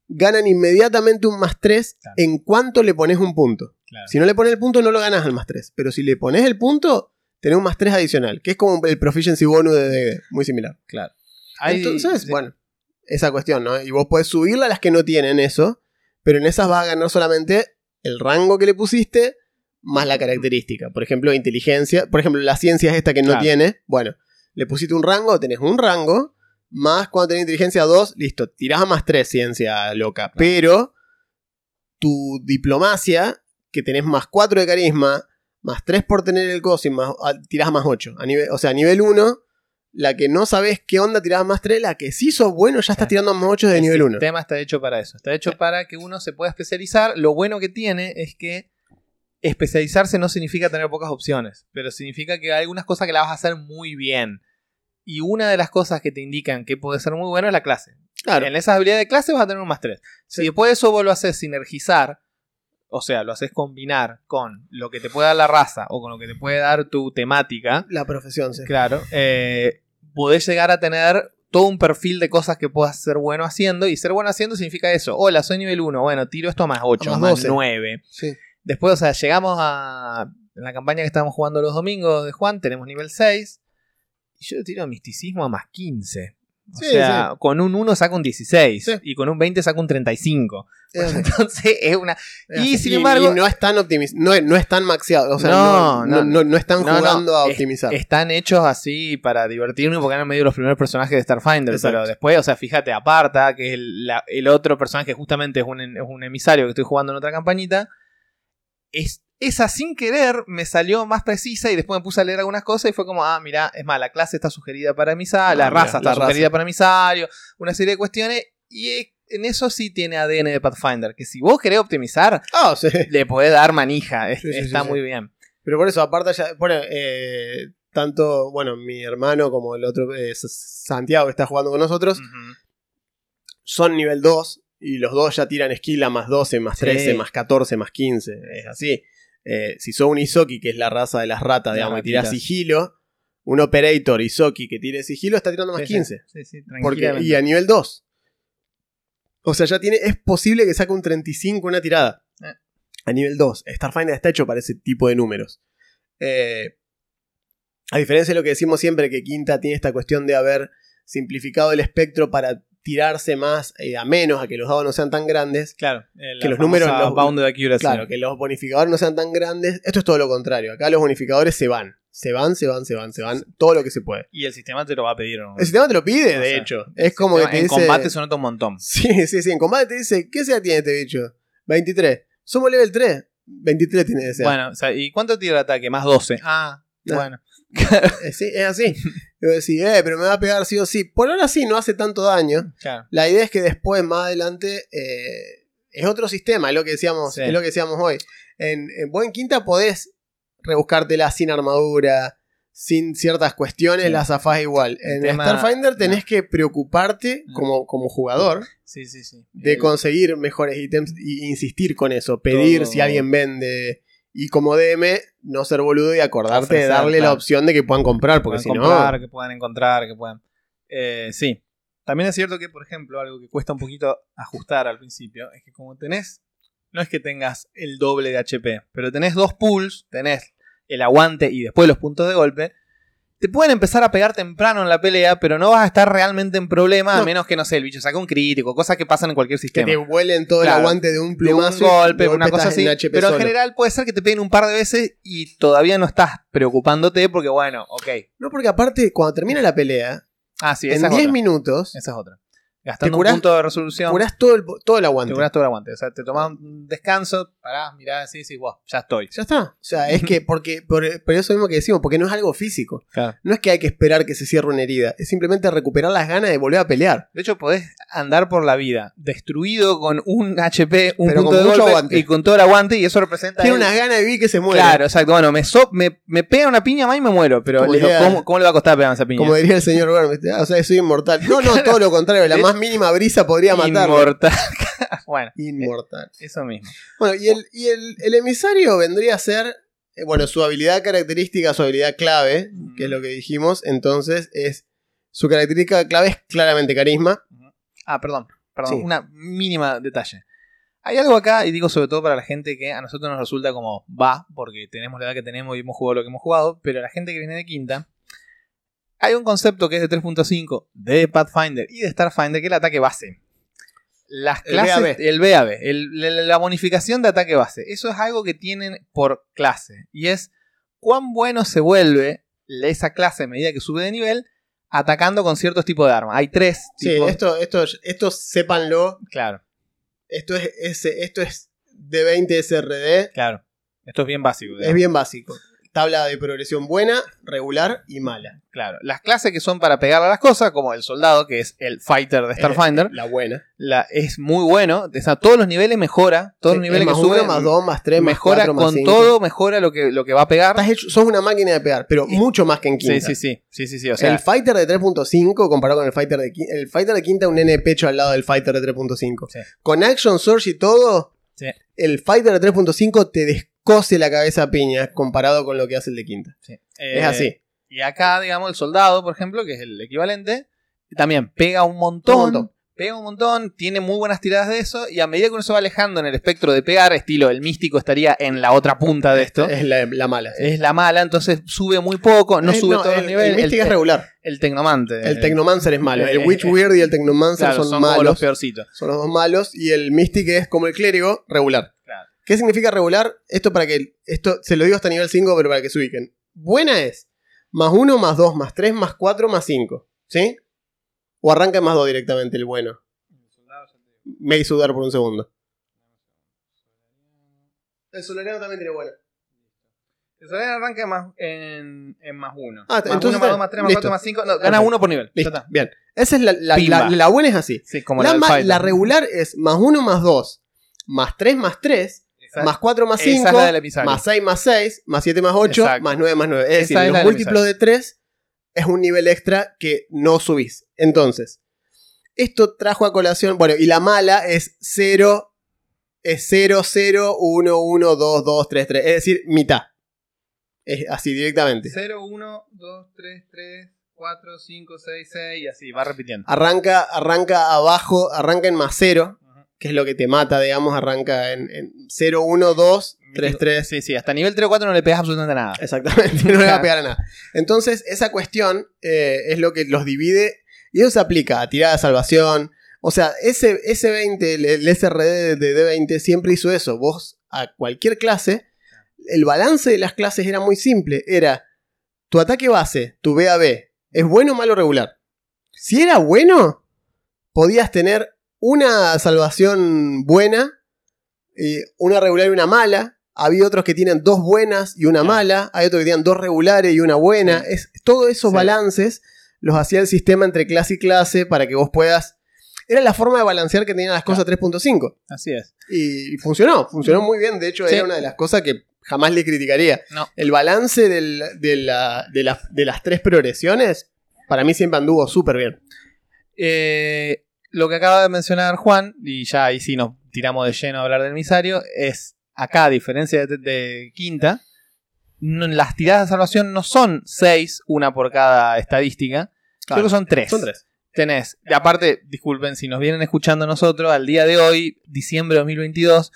ganan inmediatamente un más 3 Claro. en cuanto le pones un punto. Claro. Si no le pones el punto, no lo ganas al más 3. Pero si le pones el punto, tenés un más 3 adicional, que es como el proficiency bonus de DD, muy similar. Claro. Hay- Entonces, sí. bueno, esa cuestión, ¿no? Y vos podés subirla a las que no tienen eso, pero en esas vas a ganar solamente el rango que le pusiste más la característica. Por ejemplo, inteligencia. Por ejemplo, la ciencia es esta que no Claro. tiene. Bueno, le pusiste un rango, tenés un rango, más cuando tenés inteligencia 2, listo, tirás a más 3 ciencia loca. Pero tu diplomacia, que tenés más 4 de carisma, más 3 por tener el coso y más, ah, tirás más 8. A nivel, o sea, a nivel 1, la que no sabes qué onda tirás más 3, la que sí sos bueno ya estás tirando más 8 de el nivel 1. sistema está hecho para eso. Está hecho para que uno se pueda especializar. Lo bueno que tiene es que especializarse no significa tener pocas opciones, pero significa que hay algunas cosas que las vas a hacer muy bien. Y una de las cosas que te indican que puede ser muy bueno es la clase. Claro. En esas habilidades de clase vas a tener un más 3. Si Sí. después de eso vos lo haces sinergizar, o sea, lo haces combinar con lo que te puede dar la raza o con lo que te puede dar tu temática, La profesión, sí. Claro. eh, podés llegar a tener todo un perfil de cosas que puedas ser bueno haciendo. Y ser bueno haciendo significa eso. Hola, soy nivel 1. Bueno, tiro esto a más 8, A más más, 12. 9. Sí. Después, o sea, llegamos a. En la campaña que estábamos jugando los domingos de Juan, tenemos nivel 6. Y yo tiro misticismo a más 15. O Sí, sea, con un 1 saco un 16. Sí. Y con un 20 saco un 35. Es- [LAUGHS] Entonces es una. Y sin embargo- no están optimiz no, no están maxeados. O sea, No, no, no, están jugando a es- optimizar. Están hechos así para divertirme porque eran medio los primeros personajes de Starfinder. Exacto. Pero después, o sea, fíjate, Aparta, que es el, la- el otro personaje, justamente es un, es un emisario que estoy jugando en otra campañita. Es, esa sin querer me salió más precisa y después me puse a leer algunas cosas y fue como, ah, mira, es más, la clase está sugerida para emisario, la Ah, mira, raza está la raza. sugerida para emisario, una serie de cuestiones. Y en eso sí tiene ADN de Pathfinder, que si vos querés optimizar, sí. le podés dar manija. Sí, está sí. muy bien. Pero por eso, aparte ya. Bueno, eh, tanto, bueno, mi hermano como el otro, eh, Santiago, que está jugando con nosotros, son nivel 2 y los dos ya tiran skill a más 12, más Sí. 13, más 14, más 15. Es así. Eh, si sos un Isoki, que es la raza de las ratas, digamos, y tirás sigilo, un Operator Isoki que tire sigilo está tirando más Sí, sí. 15. Sí, sí, Porque, y a nivel 2. O sea, ya tiene. Es posible que saque un 35 una tirada. Eh. A nivel 2. Starfinder está hecho para ese tipo de números. Eh, a diferencia de lo que decimos siempre, que Quinta tiene esta cuestión de haber simplificado el espectro para tirarse más eh, a menos, a que los dados no sean tan grandes. Claro, eh, que los números los- bounded accuracy. Claro, que los bonificadores no sean tan grandes. Esto es todo lo contrario. Acá los bonificadores se van. Se van, se van, se van, se van. Todo lo que se puede. Y el sistema te lo va a pedir. ¿o no? El sistema te lo pide, O de hecho. Es como que te en dice. combate se nota un montón. [LAUGHS] Sí, sí, sí. En combate te dice, ¿qué sea tiene este bicho? 23. Somos level 3. 23 tiene que ser. Bueno, o sea, ¿y cuánto tira el ataque? Más 12. Ah, Ah. bueno. [LAUGHS] Eh, sí, es así. [LAUGHS] Y vos decís, eh, pero me va a pegar sí o sí. Por ahora sí, no hace tanto daño. Claro. La idea es que después, más adelante, eh, es otro sistema, es lo que decíamos, Sí. es lo que decíamos hoy. En, en Buen Quinta podés rebuscártela sin armadura, sin ciertas cuestiones, Sí. las zafás igual. El En tema- Starfinder tenés que preocuparte Mm. como, como jugador Sí, de El- conseguir mejores ítems y insistir con eso, pedir Todo. si alguien vende. Y como DM, no ser boludo y acordarte de darle la opción de que puedan comprar, porque si comprar, no. que puedan encontrar, que puedan. Eh, sí. También es cierto que, por ejemplo, algo que cuesta un poquito ajustar al principio es que como tenés, no es que tengas el doble de HP, pero tenés dos pools, tenés el aguante y después los puntos de golpe. Te pueden empezar a pegar temprano en la pelea, pero no vas a estar realmente en problema a No. menos que, no sé, el bicho saque un crítico, cosas que pasan en cualquier Que sistema. te vuelen todo Claro. el aguante de un de un plumazo. golpe, de una golpe cosa así. en Pero en general puede ser que te peguen un par de veces y todavía no estás preocupándote porque, bueno, ok. No, porque aparte, cuando termina la pelea, Ah, sí, en esa 10 es otra. minutos, Esa es otra. Gastando curás- un punto de resolución, curás todo el, todo el aguante. te curás todo el aguante. O sea, te tomás un descanso, parás, mirás así, sí, wow, ya estoy. Ya está. O sea, es que, [LAUGHS] porque, por, por eso mismo que decimos, porque no es algo físico. Claro. No es que hay que esperar que se cierre una herida, es simplemente recuperar las ganas de volver a pelear. De hecho, podés andar por la vida destruido con un HP, un Pero punto con de mucho golpe aguante. y con todo el aguante y eso representa... Tiene el- unas ganas de vivir que se muere. Claro, exacto. Bueno, me, so- me, me pega una piña más y me muero, pero le- ¿cómo, cómo le va a costar pegar esa piña? Como diría el señor Burns, o sea, soy inmortal. No, no, [LAUGHS] todo lo contrario, la Es- más mínima brisa podría matarlo. Inmortal. [LAUGHS] bueno, Inmortal. eso mismo. Bueno, y el, y el, el emisario vendría a ser, eh, bueno, su habilidad característica, su habilidad clave, que es lo que dijimos, entonces es, su característica clave es claramente carisma. Ah, perdón, perdón, Sí. una mínima detalle. Hay algo acá, y digo sobre todo para la gente que a nosotros nos resulta como va, porque tenemos la edad que tenemos y hemos jugado lo que hemos jugado, pero la gente que viene de quinta, hay un concepto que es de 3.5 de Pathfinder y de Starfinder, que es el ataque base. Las El clases, BAB. el BAB, el- la, la bonificación de ataque base. Eso es algo que tienen por clase. Y es cuán bueno se vuelve esa clase a medida que sube de nivel atacando con ciertos tipos de armas. Hay tres Sí, tipos. esto, esto, esto sépanlo, Claro. esto es, ese- esto es de 20 SRD, Claro. Esto es bien básico. es bien básico. Tabla de progresión buena, regular y mala. Claro. Las clases que son para pegarle a las cosas, como el soldado, que es el fighter de Starfinder, Eh, la buena. la, es muy bueno. O sea, todos los niveles mejora. Todos los niveles es que más sube. uno, más 2, más 3, más mejora 4, más con 5. todo, mejora lo que, lo que va a pegar. Estás hecho, sos una máquina de pegar, pero mucho más que en quinta. Sí, sí, sí. Sí, sí, sí. O sea, el fighter de 3.5 comparado con el fighter de quinta. El fighter de quinta es un nene pecho al lado del fighter de 3.5. Sí. Con action surge y todo, Sí. el fighter de 3.5 te descose la cabeza a piña comparado con lo que hace el de quinta. sí. es Eh, así. Y acá, digamos, el soldado, por ejemplo, que es el equivalente, también pega un montón. Un montón. Pega un montón, tiene muy buenas tiradas de eso, y a medida que uno se va alejando en el espectro de pegar, estilo el místico estaría en la otra punta de esto, Es la, la mala. sí. es la mala, entonces sube muy poco, no Eh, sube todos el, los niveles. El Mystic es regular. el Tecnomante. El Tecnomancer es malo. El eh, Witch eh, Weird y el Tecnomancer claro, son, son, como los malos. peorcitos. Son los dos malos. Y el Mystic es como el clérigo, regular. Claro. ¿Qué significa regular? Esto para que. Esto se lo digo hasta nivel 5, pero para que se ubiquen. Buena es más 1, más 2, más 3, más 4, más 5. ¿Sí? O arranca en más 2 directamente el bueno. Me hizo dudar por un segundo. El solariano también tiene buena. El solar arranca más en, en más uno. Ah, más entonces uno, más está- dos, más tres, más listo. cuatro, más cinco. No, gana Perfecto. uno por nivel. Ya Listo. está. Bien. Esa es la, la, la- la buena es así. Sí, como la, la, la regular es más 1, más 2, más 3, más 3, Esa- más 4 más esa es 5, la del emisario. más 6 más 6, más 7 más 8, Exacto. más 9 más 9. Es Esa decir, es los la múltiplos de 3 es un nivel extra que no subís. Entonces, esto trajo a colación, bueno, y la mala es 0, es 0, 0, 1, 1, 2, 2, 3, 3. Es decir, mitad. Es así directamente. 0, 1, 2, 3, 3, 4, 5, 6, 6 y así, va repitiendo. Arranca, arranca abajo, arranca en más 0, Ujú. Que es lo que te mata, digamos, arranca en, en 0, 1, 2, 3, 3. Sí, sí, hasta nivel 3 o 4 no le pegas absolutamente nada. Exactamente, [LAUGHS] no le va a pegar a nada. Entonces, esa cuestión eh, es lo que los divide y eso se aplica a tirada de salvación. O sea, ese, ese 20, el, el SRD de D20 siempre hizo eso. Vos, a cualquier clase, el balance de las clases era muy simple. Era tu ataque base, tu BAB, ¿es bueno, malo, regular? Si era bueno, podías tener una salvación buena, y una regular y una mala. Había otros que tienen dos buenas y una mala. Hay otros que tienen dos regulares y una buena. Es, todos esos balances los hacía el sistema entre clase y clase para que vos puedas. Era la forma de balancear que tenían las cosas 3.5. Así es. Y funcionó, funcionó muy bien. De hecho, Sí. era una de las cosas que jamás le criticaría. No. El balance del- de, la- de las- de las tres progresiones, para mí siempre anduvo súper bien. Eh, lo que acaba de mencionar Juan, y ya ahí sí nos tiramos de lleno a hablar del emisario, es acá, a diferencia de, de Quinta, no- las tiradas de salvación no son 6, una por cada estadística, creo que son 3. Son tres. Tenés, y aparte, disculpen si nos vienen escuchando nosotros, al día de hoy, diciembre de 2022,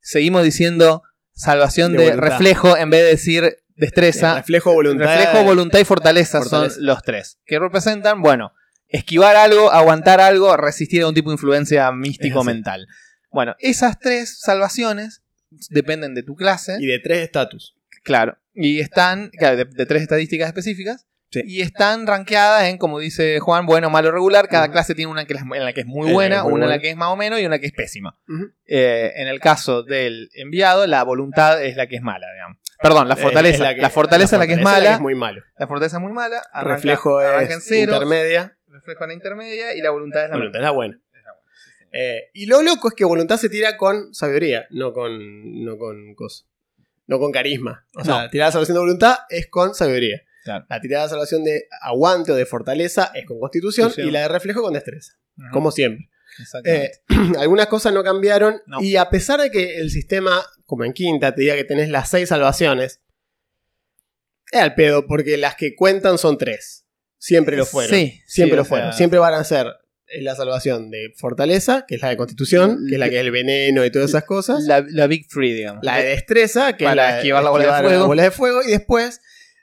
seguimos diciendo salvación De reflejo en vez de decir destreza. Reflejo, voluntad. Reflejo, voluntad y fortaleza, Fortaleza. son los tres. Que representan, bueno, esquivar algo, aguantar algo, resistir a un tipo de influencia Es así. místico-mental. Bueno, esas tres salvaciones dependen de tu clase, Y de tres estatus. claro, y están, claro, de, de tres estadísticas específicas, Sí. y están rankeadas en, como dice Juan, bueno, malo, regular. Cada clase tiene una que en la que es muy En que buena, es muy una en la que es más o menos y una que es pésima. Eh, en el caso del enviado, la voluntad es la que es mala, digamos. Perdón, la fortaleza. Es la, que- fortaleza es la que es fortaleza mala. es muy malo. La fortaleza es muy mala. Arranca, reflejo en es cero. intermedia. Reflejo en la intermedia y la voluntad es la Voluntad mala. es la buena. Es la buena, sí. Eh, y lo loco es que voluntad se tira con sabiduría, no con. no con cosa. No con carisma. O sea, No. la tirada de salvación de voluntad es con sabiduría. Claro. La tirada de salvación de aguante o de fortaleza es con constitución. Y la de reflejo con destreza. Como siempre. Eh, [CLEARS THROAT] algunas cosas no cambiaron. No. Y a pesar de que el sistema, como en quinta, te diga que tenés las seis salvaciones, es al pedo, porque las que cuentan son tres. Siempre lo fueron. Sí, Siempre sí, lo fueron. sea- Siempre van a ser eh, la salvación de fortaleza, que es la de constitución, que es la que es el veneno y todas esas cosas. La, la Big Free, digamos. La de destreza, que Para es la esquivar la bola de fuego. las bolas de fuego. Y después,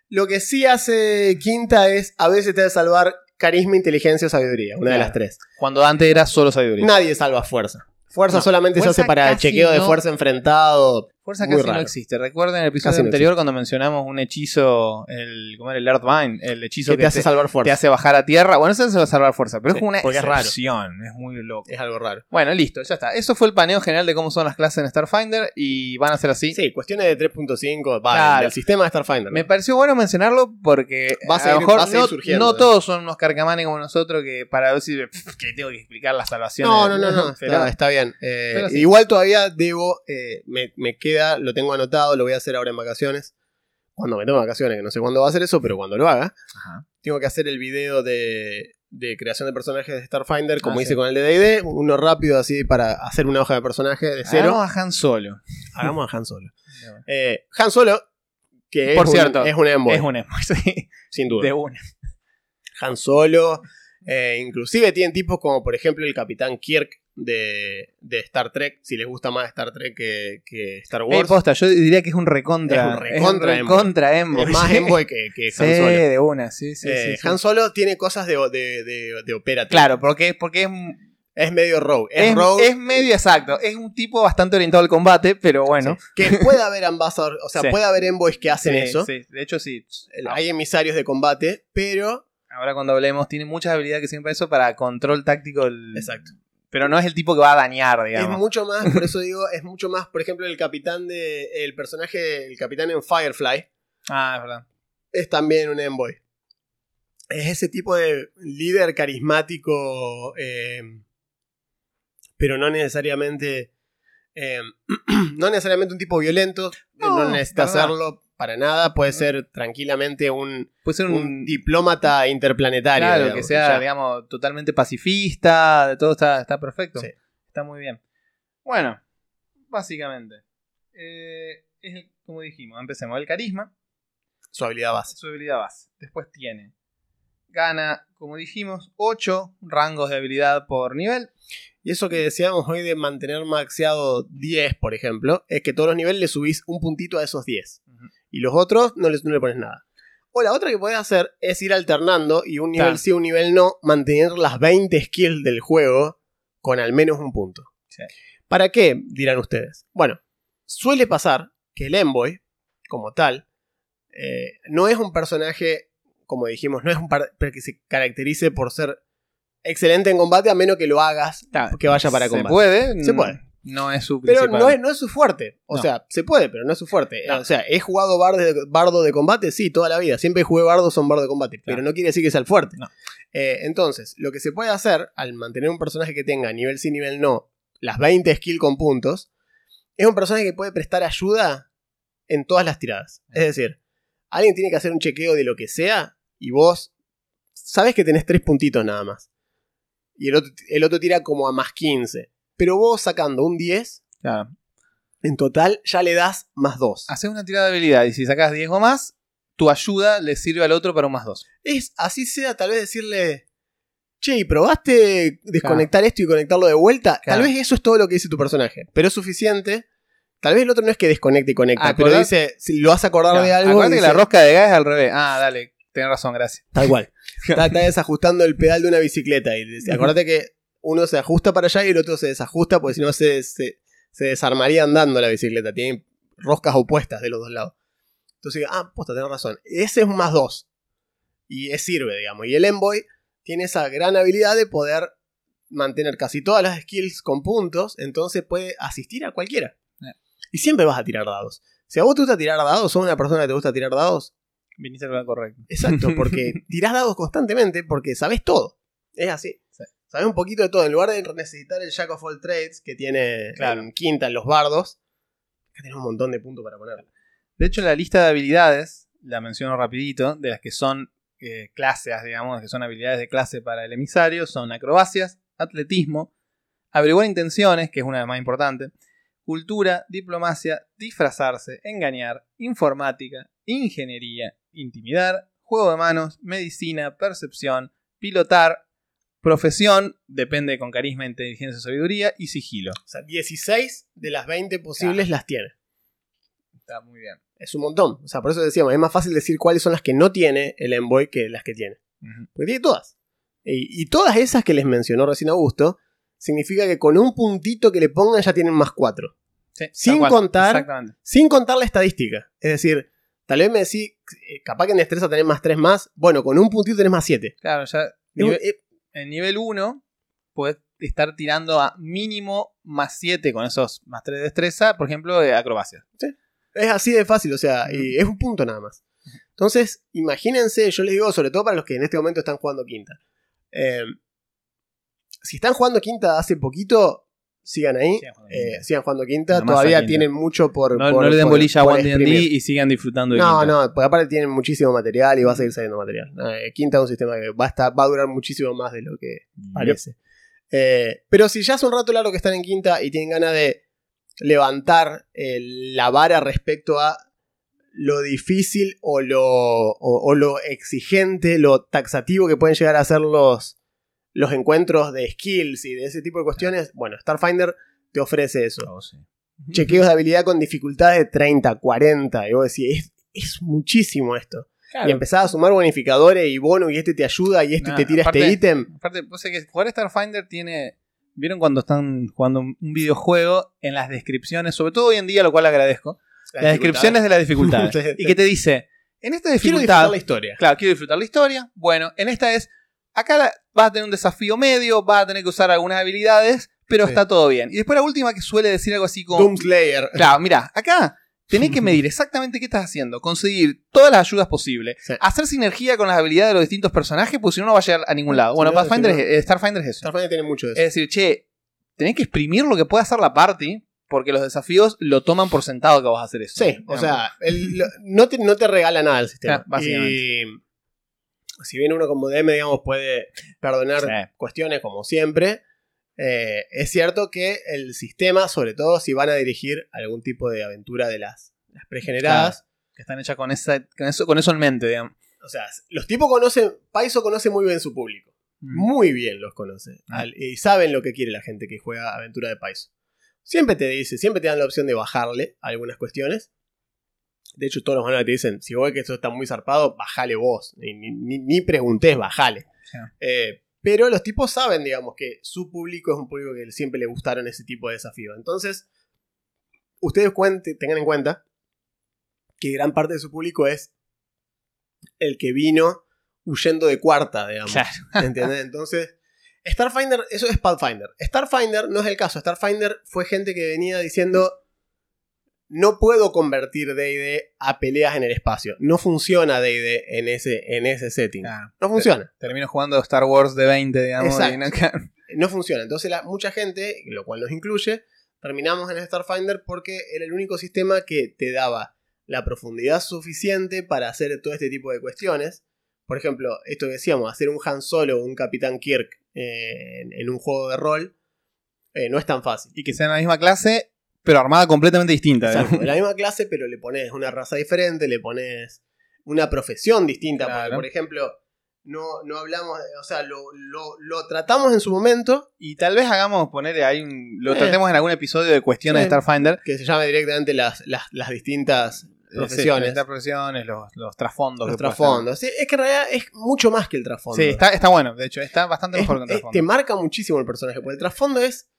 lo que sí hace quinta es, a veces te de salvar carisma, inteligencia o sabiduría. Una de las tres. Cuando antes era solo sabiduría. Nadie salva fuerza. Fuerza No, solamente fuerza se hace para el chequeo de fuerza enfrentado. Fuerza Muy casi no existe. Recuerden el episodio Casi no anterior cuando mencionamos un hechizo, el, ¿cómo era? El Earthbind, el hechizo Que que, te hace salvar fuerza. te hace bajar a tierra. Bueno, eso se va a salvar fuerza, pero Sí, es como una porque es excepción, es muy loco. Es algo raro. Bueno, listo, ya está. Eso fue el paneo general de cómo son las clases en Starfinder y van a ser así. Sí, cuestiones de 3.5, va, Claro. del sistema de Starfinder. Me pareció bueno mencionarlo porque Va a a, seguir- lo mejor va a no, surgiendo, no todos son unos carcamanes como nosotros que para decir "Pff, que tengo que explicar las salvaciones. No, no, no, no. Pero- está, bien. Eh, sí. Igual todavía debo, eh, me, me queda, lo tengo anotado, lo voy a hacer ahora en vacaciones. Cuando me tome vacaciones, que no sé cuándo va a hacer eso, pero cuando lo haga, Ajá. tengo que hacer el video de, de creación de personajes de Starfinder, como Ah, hice sí. con el de DD, uno rápido así para hacer una hoja de personaje de cero. Hagamos a Han Solo. Hagamos a Han Solo. [LAUGHS] Eh, Han Solo, que Por es, cierto, un, es un Envoy, Es un [LAUGHS] sí, sin duda. de una. Han Solo. eh, inclusive tienen tipos como por ejemplo el Capitán Kirk de, de Star Trek, si les gusta más Star Trek que, que Star Eh, Wars. posta, yo diría que es un recontra. Es un recontra es un recontra es Envoy. más. Envoy que, que Sí, Han Solo. de una, sí, sí, Eh, sí, sí. Han Solo tiene cosas de, de, de, de operative. Claro, porque, porque es, Es medio rogue. Es, es, rogue. es medio exacto. Es un tipo bastante orientado al combate, pero bueno. sí. Que puede haber ambassador, o sea, Sí. puede haber envoys que hacen Sí, eso. sí. De hecho, sí. Hay emisarios de combate, pero. Ahora cuando hablemos, tiene muchas habilidades que siempre eso para control táctico. el- Exacto. Pero no es el tipo que va a dañar, digamos. Es mucho más, por eso [LAUGHS] digo, es mucho más, por ejemplo, el capitán de. El personaje, el capitán en Firefly, Ah, es verdad. es también un envoy. Es ese tipo de líder carismático, eh, pero no necesariamente Eh, [CLEARS THROAT] no necesariamente un tipo violento, No, no, necesita hacerlo para nada, puede ser tranquilamente un, Puede ser un, un diplomata interplanetario. claro, digamos, que sea, ya. digamos, totalmente pacifista, de todo está, está perfecto. Sí. Está muy bien. Bueno, básicamente. eh, es como dijimos, empecemos. El carisma, Su habilidad base. su habilidad base. Después tiene. Gana, como dijimos, 8 rangos de habilidad por nivel. Y eso que decíamos hoy de mantener maxeado 10, por ejemplo, es que todos los niveles le subís un puntito a esos 10. Ujú. Y los otros no, les, no le pones nada. O la otra que podés hacer es ir alternando y un nivel sí, un nivel no, mantener las 20 skills del juego con al menos un punto. Sí. ¿Para qué? Dirán ustedes. Bueno, suele pasar que el Envoy, como tal, eh, no es un personaje, como dijimos, no es un par que se caracterice por ser excelente en combate a menos que lo hagas que vaya para se combate. puede. Se puede. No es su Pero principal. no es, no es su fuerte. O No. sea, se puede, pero no es su fuerte. No. O sea, ¿he jugado bardo de, bardo de combate? Sí, toda la vida. Siempre jugué bardo, son bardo de combate. Pero no quiere decir que sea el fuerte. Eh, entonces, lo que se puede hacer al mantener un personaje que tenga nivel sí, nivel no, las 20 skill con puntos, es un personaje que puede prestar ayuda en todas las tiradas. Es decir, alguien tiene que hacer un chequeo de lo que sea y vos sabes que tenés 3 puntitos nada más. Y el otro, el otro tira como a más 15. Pero vos sacando un 10, Claro. en total ya le das más 2. Haces una tirada de habilidad y si sacas 10 o más, tu ayuda le sirve al otro para un más 2. Es así sea, tal vez decirle, che, ¿y probaste desconectar esto y conectarlo de vuelta? Claro. Tal vez eso es todo lo que dice tu personaje, pero es suficiente. Tal vez el otro no es que desconecte y conecta, Ah, pero dice, si lo vas a acordar de algo. Acuérdate que la rosca de gas es al revés. Ah, dale. Tenés razón, gracias. Tal cual. [LAUGHS] está, está desajustando el pedal de una bicicleta. Y dice, [LAUGHS] acordate que uno se ajusta para allá y el otro se desajusta, porque si no se, se, se desarmaría andando la bicicleta. Tienen roscas opuestas de los dos lados. Entonces, ah, posta, tenés razón. Ese es un más dos. Y es sirve, digamos. Y el Envoy tiene esa gran habilidad de poder mantener casi todas las skills con puntos. Entonces puede asistir a cualquiera. Eh. Y siempre vas a tirar dados. Si a vos te gusta tirar dados, sos una persona que te gusta tirar dados, Viniste al lugar correcto. Exacto, porque [LAUGHS] tirás dados constantemente porque sabes todo. Es así. Sí. Sabes un poquito de todo. En lugar de necesitar el Jack of all Trades que tiene Claro. en quinta en los bardos, que tenés un montón de puntos para poner. De hecho, la lista de habilidades, la menciono rapidito, de las que son eh, clases, digamos, que son habilidades de clase para el emisario, son acrobacias, atletismo, averiguar intenciones, que es una de las más importantes, cultura, diplomacia, disfrazarse, engañar, informática, ingeniería, intimidar, juego de manos, medicina, percepción, pilotar, profesión, depende con carisma, inteligencia, sabiduría y sigilo. O sea, 16 de las 20 posibles las tiene. Está muy bien. Es un montón. O sea, por eso decíamos, es más fácil decir cuáles son las que no tiene el Envoy que las que tiene. Porque tiene todas. Y, y todas esas que les mencionó recién Augusto, significa que con un puntito que le pongan ya tienen más 4. Sí, Sin contar- Exactamente. Sin contar la estadística. Es decir, tal vez me decís, eh, capaz que en destreza tenés más 3 más. Bueno, con un puntito tenés más 7. Claro, ya en nivel 1 puedes estar tirando a mínimo más 7 con esos más 3 de destreza, por ejemplo, de acrobacia. Es así de fácil, o sea, y es un punto nada más. Entonces, imagínense, yo les digo, sobre todo para los que en este momento están jugando quinta. eh, si están jugando quinta hace poquito, sigan ahí. Sigan jugando eh, quinta. sigan jugando quinta. Nomás Todavía a quinta. tienen mucho por. No, por- no le den por- bolilla a por One D&D exprimir. y sigan disfrutando de No, Quinta. no, porque aparte tienen muchísimo material y va a seguir saliendo material. Eh, Quinta es un sistema que va a, estar, va a durar muchísimo más de lo que parece. Eh, pero si ya hace un rato largo que están en quinta y tienen ganas de levantar eh, la vara respecto a lo difícil o lo, o, o lo exigente, lo taxativo que pueden llegar a ser los, los encuentros de skills y de ese tipo de cuestiones, bueno, Starfinder te ofrece eso. Oh, sí. Chequeos de habilidad con dificultades de 30, 40, y vos decís, es, es muchísimo esto. Claro. Y empezás a sumar bonificadores y bonos y este te ayuda y este Nah, te tira aparte- este ítem. Aparte, vos sabés que jugar Starfinder tiene. ¿Vieron cuando están jugando un videojuego? En las descripciones, sobre todo hoy en día, lo cual agradezco. Las descripciones de las dificultades. Y que te dice: En esta Quiero dificultad. disfrutar la historia. Claro, quiero disfrutar la historia. Bueno, en esta es. Acá vas a tener un desafío medio, vas a tener que usar algunas habilidades, pero Sí. está todo bien. Y después la última que suele decir algo así como. Doomslayer. Claro, mira, acá tenés que [LAUGHS] medir exactamente qué estás haciendo, conseguir todas las ayudas posibles, Sí. hacer sinergia con las habilidades de los distintos personajes, porque si no, no va a llegar a ningún lado. Bueno, Pathfinder si no- es- eh, Starfinder es eso. Starfinder tiene mucho de eso. Es decir, che, tenés que exprimir lo que puede hacer la party porque los desafíos lo toman por sentado que vas a hacer eso. Sí, o sea, el- no, te, no te regala nada el sistema. Básicamente. Y si bien uno como DM, digamos, puede perdonar Sí. cuestiones como siempre, eh, es cierto que el sistema, sobre todo si van a dirigir algún tipo de aventura de las, las pregeneradas, que están hechas con, esa, con, eso, con eso en mente, digamos. o sea, los tipos conocen, Paizo conoce muy bien su público. Muy bien los conoce. Ah. Al- y saben lo que quiere la gente que juega aventura de Paizo. Siempre te dice, siempre te dan la opción de bajarle algunas cuestiones. De hecho, todos los manuales te dicen, si vos ves que esto está muy zarpado, bajale vos. Ni, ni, ni- preguntés, bajale. Eh, pero los tipos saben, digamos, que su público es un público que siempre le gustaron ese tipo de desafíos. Entonces, ustedes cuente- tengan en cuenta que gran parte de su público es el que vino huyendo de cuarta, digamos. Claro. [LAUGHS] ¿Entendés? Entonces, Starfinder, eso es Pathfinder. Starfinder no es el caso. Starfinder fue gente que venía diciendo. No puedo convertir DD a peleas en el espacio. No funciona DD en ese, en ese setting. Claro. No funciona. Termino jugando Star Wars de 20, digamos. Y [LAUGHS] no- funciona. Entonces, la- mucha gente, lo cual nos incluye, terminamos en Starfinder porque era el único sistema que te daba la profundidad suficiente para hacer todo este tipo de cuestiones. Por ejemplo, esto que decíamos, hacer un Han Solo o un Capitán Kirk eh, en, en un juego de rol eh, no es tan fácil. y que sea en la misma clase, pero armada completamente distinta. Exacto, de la misma clase, pero le pones una raza diferente, le pones una profesión distinta. Porque, Claro. por ejemplo, no, no hablamos, de- o sea, lo, lo- lo tratamos en su momento, Y tal vez hagamos poner ahí un. Lo Eh. tratemos en algún episodio de cuestiones Sí. de Starfinder. que se llame directamente las, las, las distintas Eh, profesiones. sí, las profesiones, los, los trasfondos. los trasfondos. Sí, es que en realidad es mucho más que el trasfondo. Sí, está, está bueno. De hecho, está bastante Es- mejor que es- trasfondo. te marca muchísimo el personaje. Porque el trasfondo es.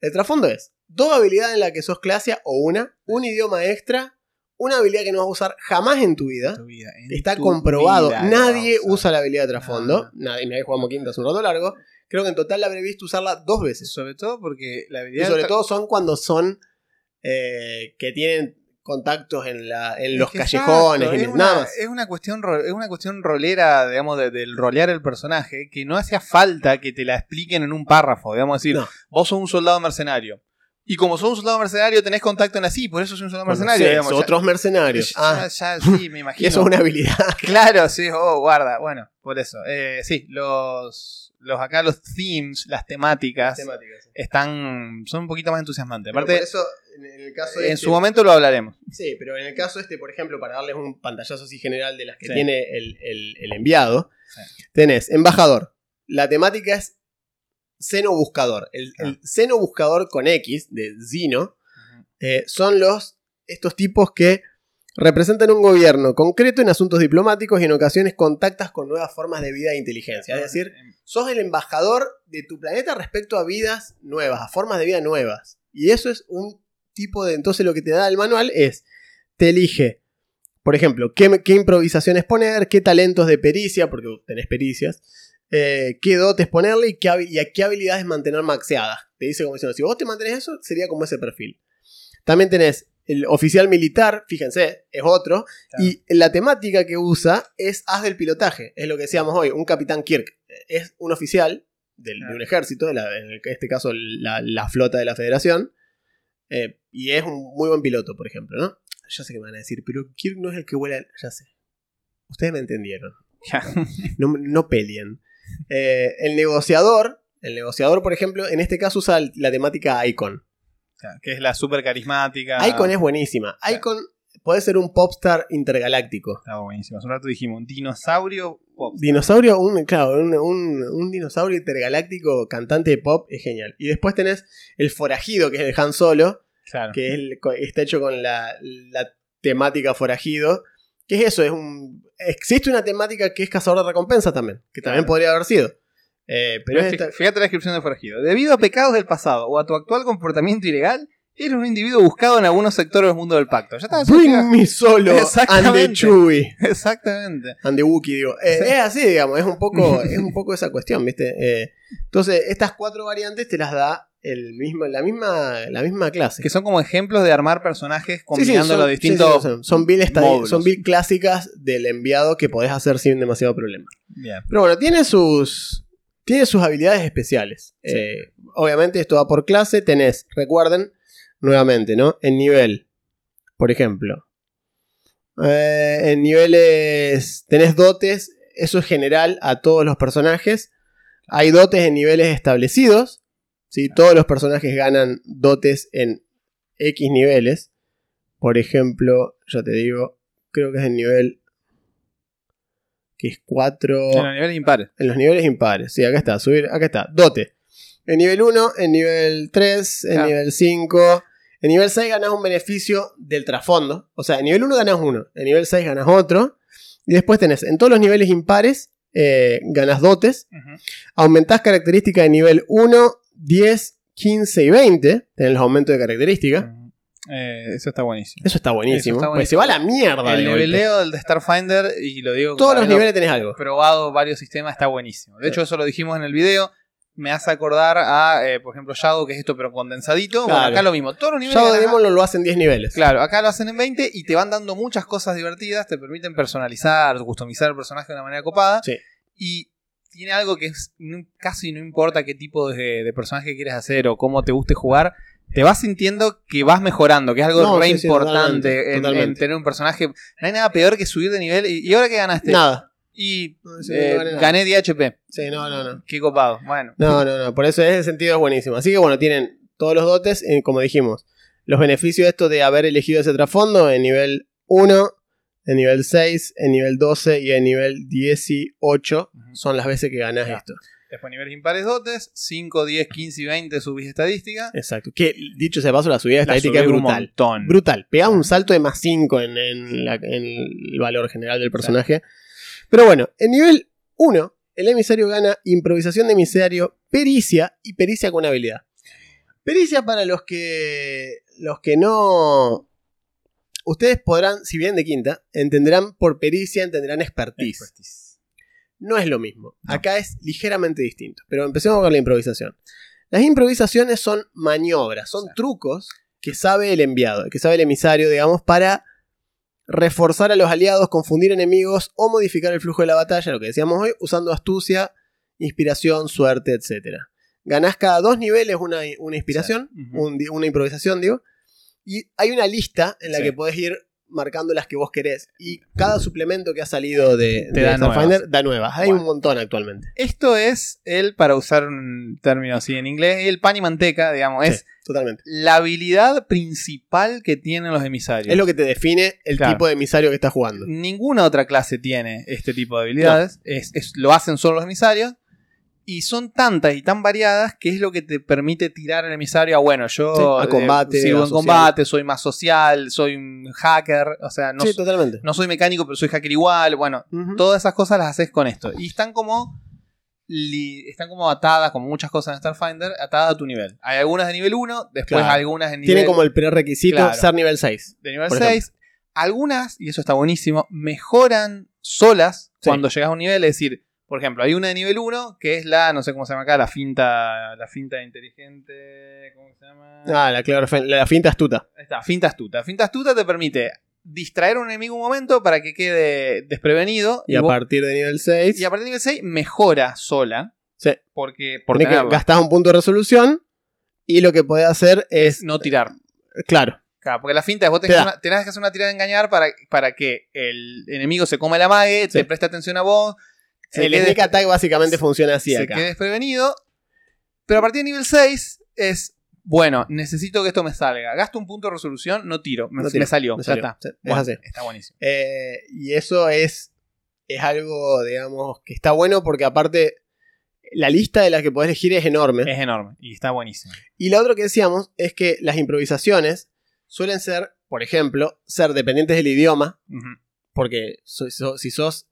El trasfondo es dos habilidades en las que sos clase o una, un idioma extra, una habilidad que no vas a usar jamás en tu vida. Tu vida, en Está tu comprobado. vida Nadie usa la habilidad de trasfondo. No. Nadie. Me jugamos quinta hace un rato largo. Creo que en total la habré visto usarla dos veces. Sobre todo porque la Y habilidad. sobre del tra- todo son cuando son. eh, que tienen contactos en, la, en los callejones. y es, nada una, más. es una cuestión es una cuestión rolera, digamos, de- del rolear el personaje, que no hacía falta que te la expliquen en un párrafo, digamos, decir, No. vos sos un soldado mercenario. Y como sos un soldado mercenario, tenés contacto en así, por eso sos un soldado Bueno, mercenario. sí, digamos, ya- otros mercenarios. ya, Ah, ya, sí, me y [LAUGHS] imagino. eso es una habilidad. [LAUGHS] Claro, sí, oh, guarda. Bueno, por eso. Eh, sí, los, los acá los themes, las temáticas, están son un poquito más entusiasmantes. Aparte, por eso, en el caso en este- su momento lo hablaremos. Sí, pero en el caso este, por ejemplo, para darles un pantallazo así general de las que Sí. tiene el, el- el enviado, tenés embajador. La temática es seno buscador. El, Ah. el buscador con X, de Zino, eh, son los estos tipos que representan un gobierno concreto en asuntos diplomáticos y en ocasiones contactas con nuevas formas de vida e inteligencia. Es decir, sos el embajador de tu planeta respecto a vidas nuevas, a formas de vida nuevas. Y eso es un tipo de... Entonces lo que te da el manual es, te elige, por ejemplo, qué, qué improvisaciones poner, qué talentos de pericia, porque tenés pericias, eh, qué dotes ponerle y, qué, habi- y a qué habilidades mantener maxeadas. Te dice como diciendo, si vos te mantenés eso, sería como ese perfil. También tenés el oficial militar, fíjense, es otro. Claro. Y la temática que usa es haz del pilotaje. Es lo que decíamos hoy, un capitán Kirk. Es un oficial del- Claro. de un ejército, de la- en este caso la, la flota de la federación. eh, y es un muy buen piloto, por ejemplo, ¿no? Ya sé que me van a decir, pero Kirk no es el que vuela. Ya sé. Ustedes me entendieron. Ya. No, no peleen. Eh, el negociador, el negociador, por ejemplo, en este caso usa la temática Icon. Que es la super carismática. Icon es buenísima. Icon puede ser un popstar intergaláctico. Está buenísimo. Hace un rato dijimos, un dinosaurio pop. Dinosaurio, un, claro, un, un- un dinosaurio intergaláctico cantante de pop es genial. Y después tenés el forajido, que es el Han Solo, Claro. que es el- co- está hecho con la, la temática forajido. ¿Qué es eso? Es un, existe una temática que es cazador de recompensas también, que también Claro. podría haber sido. Eh, pero Pero es fí- esta- fíjate la descripción de forajido. Debido a pecados del pasado o a tu actual comportamiento ilegal, eres un individuo buscado en algunos sectores del mundo del pacto. Ya está. Bring me solo and the Exactamente. [LAUGHS] Exactamente. And the Wookiee, digo. Eh, Sí. Es así, digamos, es un poco, [LAUGHS] es un poco esa cuestión, ¿viste? Eh, entonces, estas cuatro variantes te las da el mismo, la misma, la misma clase. Que son como ejemplos de armar personajes Sí, sí, combinando son- los sí, distintos. sí, son, son build son build clásicas del enviado que podés hacer sin demasiado problema. Bien. Pero bueno, tiene sus. Tiene sus habilidades especiales. Sí. Eh, obviamente, esto va por clase. Tenés, recuerden, nuevamente, ¿no? En nivel, por ejemplo. eh, en niveles tenés dotes, eso es general a todos los personajes. Hay dotes en niveles establecidos. ¿Sí? Todos los personajes ganan dotes en X niveles. Por ejemplo, ya te digo, creo que es el nivel que es 4 En los niveles impares. en los niveles impares. Sí, acá está, subir, acá está, dote. En nivel 1, en nivel 3, en Claro. nivel 5. En nivel 6 ganás un beneficio del trasfondo. O sea, en nivel 1 ganás uno, en nivel 6 ganás otro. Y después tenés, en todos los niveles impares, eh, ganás dotes. Ujú. Aumentás características de nivel 1, 10, 15 y 20. Tenés los aumentos de características. Eh, eso está buenísimo. Eso está buenísimo. Eso está Pues se va a la mierda. El de del de Starfinder, y lo digo Todos los niveles tenés algo. probado varios sistemas, está buenísimo. De hecho, eso lo dijimos en el video. Me hace acordar a, eh, por ejemplo, Shadow, que es esto, pero condensadito. Bueno, acá lo mismo. Todos los niveles. Shadow Demon lo, lo hacen 10 niveles. Claro, acá lo hacen en 20 y te van dando muchas cosas divertidas, te permiten personalizar, customizar el personaje de una manera copada. Sí. Y tiene algo que es casi no importa qué tipo de, de personaje quieres hacer o cómo te guste jugar, te vas sintiendo que vas mejorando, que es algo No, re sí, sí, importante totalmente, en, totalmente. en tener un personaje. No hay nada peor que subir de nivel. ¿Y, y ahora qué ganaste? Nada. Y No, sí, eh, no gané nada. gané DHP. Sí, no, no, no. Qué copado. Bueno. No, no, no. Por eso ese sentido es buenísimo. Así que bueno, tienen todos los dotes, eh, como dijimos. Los beneficios de esto de haber elegido ese trasfondo en nivel 1, en nivel 6, en nivel 12 y en nivel 18 Ujú. son las veces que ganás Claro. esto. Después niveles impares dotes, 5, 10, 15 y 20 subís estadística. Exacto. Que dicho sea paso, la subida La estadística es subí un brutal. montón. Brutal. Pegás un salto de más 5 en, en la- en el valor general del personaje. Pero bueno, en nivel 1, el emisario gana improvisación de emisario, pericia y pericia con habilidad. Pericia para los que. Los que no. Ustedes podrán, si bien de quinta, entenderán por pericia, entenderán expertise. Expertise. No es lo mismo. No. Acá es ligeramente distinto. Pero empecemos con la improvisación. Las improvisaciones son maniobras, son Sí. trucos que sabe el enviado, que sabe el emisario, digamos, para reforzar a los aliados, confundir enemigos o modificar el flujo de la batalla, lo que decíamos hoy, usando astucia, inspiración, suerte, etc. Ganás cada dos niveles una, una inspiración, Sí. Un una improvisación, digo, y hay una lista en la Sí. que podés ir marcando las que vos querés. Y cada suplemento que ha salido de, de da Starfinder da nuevas. Hay un montón actualmente. Esto es el, para usar un término así en inglés, el pan y manteca, digamos, es totalmente. la habilidad principal que tienen los emisarios. Es lo que te define el Claro. tipo de emisario que estás jugando. Ninguna otra clase tiene este tipo de habilidades. Es, es- lo hacen solo los emisarios. Y son tantas y tan variadas que es lo que te permite tirar al emisario a, bueno, yo Sí, a eh, combate, sirvo a en combate, soy más social, soy un hacker, o sea, no, sí, totalmente. no soy mecánico, pero soy hacker igual. Bueno, todas esas cosas las haces con esto. Y están como. están como atadas, como muchas cosas en Starfinder, atadas a tu nivel. Hay algunas de nivel 1, después Claro. algunas de nivel, Tiene como el prerequisito Claro. ser nivel 6. de nivel por 6. Algunas, y eso está buenísimo, mejoran solas Sí. cuando llegas a un nivel. Es decir, por ejemplo, hay una de nivel 1 que es la, no sé cómo se llama acá, la finta, la finta inteligente. ¿Cómo se llama? Ah, la, claro, la finta astuta. Ahí está, finta astuta. Finta astuta te permite distraer a un enemigo un momento para que quede desprevenido. Y a vos- partir de nivel 6, y a partir de nivel 6 mejora sola. sí, Porque por tenés que tenerla. gastar un punto de resolución. Y lo que podés hacer es. no tirar. Claro, Claro, porque la finta es vos Te tenés, una- tenés que hacer una tirada de engañar para, para que el enemigo se coma la mague, Sí. te preste atención a vos, se, el sneak attack básicamente funciona así se acá. desprevenido. Pero a partir de nivel 6 es, bueno, necesito que esto me salga. Gasto un punto de resolución, no tiro. Me, No tiro, me salió, me ya está. Es Bueno, así. está buenísimo. Eh, y eso es, es algo, digamos, que está bueno porque aparte la lista de las que podés elegir es enorme. Es enorme y está buenísimo. Y lo otro que decíamos es que las improvisaciones suelen ser, por ejemplo, ser dependientes del idioma, porque so- so- si sos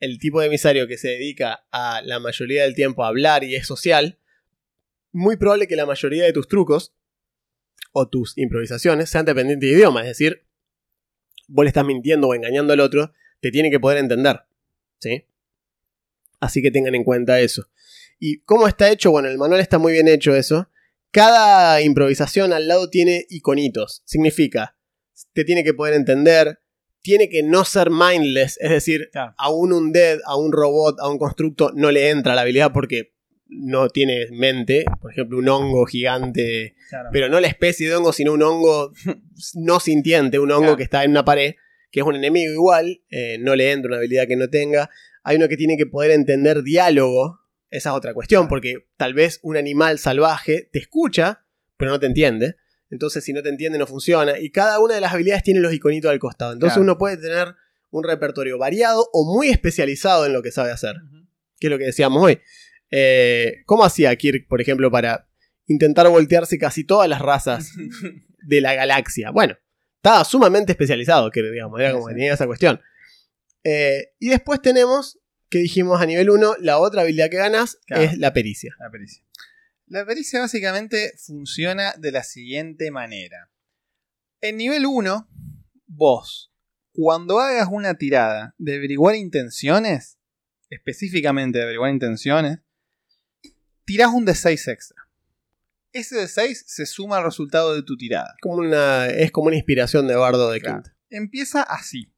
el tipo de emisario que se dedica a la mayoría del tiempo a hablar y es social, muy probable que la mayoría de tus trucos o tus improvisaciones sean dependientes de idioma, es decir, vos le estás mintiendo o engañando al otro, te tiene que poder entender, ¿sí? Así que tengan en cuenta eso. ¿Y cómo está hecho? Bueno, el manual está muy bien hecho eso. Cada improvisación al lado tiene iconitos. Significa, te tiene que poder entender, tiene que no ser mindless, es decir, Claro. a un undead, a un robot, a un constructo no le entra la habilidad porque no tiene mente, por ejemplo, un hongo gigante, Claro. pero no la especie de hongo, sino un hongo [LAUGHS] no sintiente, un hongo Claro. que está en una pared, que es un enemigo igual, eh, no le entra una habilidad que no tenga. Hay uno que tiene que poder entender diálogo, esa es otra cuestión, porque tal vez un animal salvaje te escucha, pero no te entiende. Entonces, si no te entiende, no funciona. Y cada una de las habilidades tiene los iconitos al costado. Entonces, Claro. uno puede tener un repertorio variado o muy especializado en lo que sabe hacer que es lo que decíamos hoy. Eh, ¿Cómo hacía Kirk, por ejemplo, para intentar voltearse casi todas las razas [LAUGHS] de la galaxia? Bueno, estaba sumamente especializado, que digamos, era como que tenía esa cuestión. Eh, y después tenemos, que dijimos a nivel 1, la otra habilidad que ganas Claro. es la pericia. La pericia. La pericia básicamente funciona de la siguiente manera. En nivel 1, vos, cuando hagas una tirada de averiguar intenciones, específicamente de averiguar intenciones, tirás un D6 extra. Ese D6 se suma al resultado de tu tirada. Como una, es como una inspiración de Bardo de Claro. Quinta. Empieza así.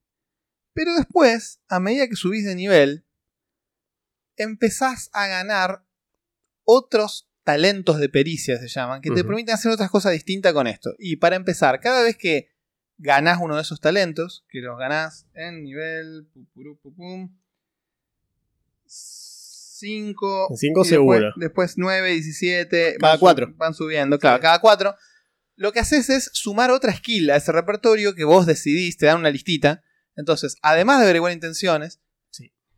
Pero después, a medida que subís de nivel, empezás a ganar otros talentos de pericia, se llaman, que te permiten hacer otras cosas distintas con esto. Y para empezar, cada vez que ganás uno de esos talentos, que los ganás en nivel 5, En cinco seguro. Después 9, 17, Cada van su- cuatro. Van subiendo, claro, cada 4. Lo que haces es sumar otra skill a ese repertorio que vos decidís, te dan una listita. Entonces, además de averiguar intenciones.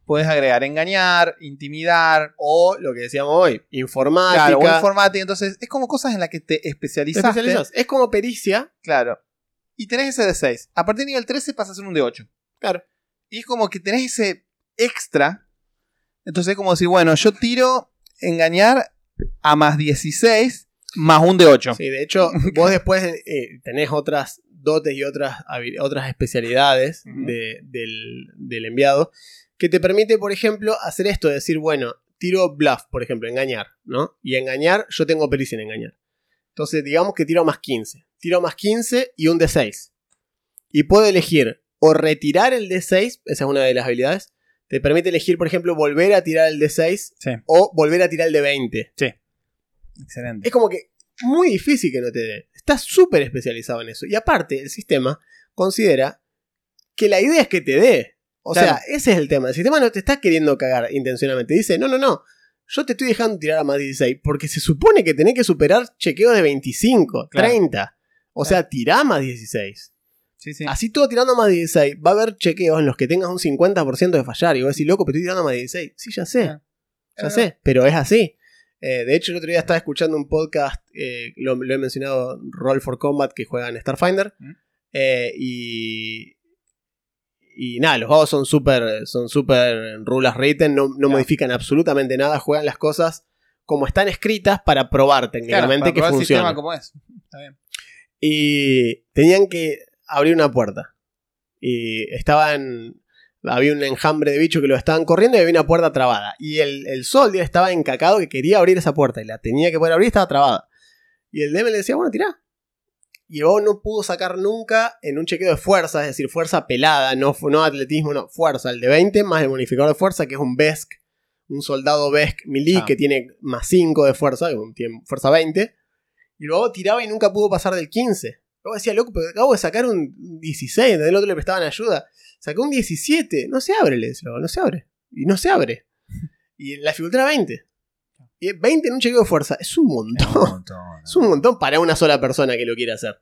Puedes agregar engañar, intimidar, O lo que decíamos hoy, informática. claro, o informática. Entonces, es como cosas en las que te Te especializaste. especializas. Es como pericia. Claro. Y tenés ese de 6. A partir del nivel 13 pasa a ser un de 8. Claro. Y es como que tenés ese extra. Entonces es como decir, bueno, yo tiro engañar a más 16 más un de 8. Sí, de hecho, [LAUGHS] vos después eh, tenés otras dotes y otras, otras especialidades de- del, del enviado que te permite, por ejemplo, hacer esto, decir, bueno, tiro bluff, por ejemplo, engañar, ¿no? Y engañar, yo tengo pericia en engañar. Entonces, digamos que tiro más 15. Tiro más 15 y un D6. Y puedo elegir o retirar el D6, esa es una de las habilidades. Te permite elegir, por ejemplo, volver a tirar el D6 Sí, o volver a tirar el D20. excelente. Es como que muy difícil que no te dé. Estás súper especializado en eso. Y aparte, el sistema considera que la idea es que te dé. O Claro. sea, ese es el tema. El sistema no te está queriendo cagar intencionalmente. Dice, no, no, no. Yo te estoy dejando tirar a más 16 porque se supone que tenés que superar chequeos de 25, Claro. 30. O sea, tirá más 16. Sí, sí. Así todo tirando a más 16, va a haber chequeos en los que tengas un 50% de fallar. Y vos decís, loco, pero estoy tirando a más 16. Sí, ya sé. Ah. Ya sé, pero es así. Eh, de hecho, el otro día estaba escuchando un podcast, eh, lo, lo he mencionado, Roll for Combat, que juega en Starfinder. Mm. eh, y. Y nada, los juegos son súper son super rulas written, no, no Claro. modifican absolutamente nada, juegan las cosas como están escritas para probar Claro, técnicamente para que probar el funciona. sistema como es. Está bien. Y tenían que abrir una puerta. Y estaban. Había un enjambre de bichos que lo estaban corriendo y había una puerta trabada. Y el, el soldier estaba encacado que quería abrir esa puerta y la tenía que poder abrir y estaba trabada. Y el DM le decía, bueno, tirá. Y el no pudo sacar nunca en un chequeo de fuerza, es decir, fuerza pelada, no, no atletismo, no, fuerza. El de 20 más el bonificador de fuerza, que es un Besk, un soldado Besk melee Ah. que tiene más 5 de fuerza, que tiene fuerza 20. Y luego tiraba y nunca pudo pasar del 15. Luego decía, loco, pero acabo de sacar un 16, ¿entendés? El otro le prestaban ayuda. Sacó un 17. No se abre, le decía, no se abre. Y no se abre. [LAUGHS] Y la dificultad era 20. Y 20 en un chequeo de fuerza. Es un montón. [LAUGHS] Es un montón para una sola persona que lo quiere hacer.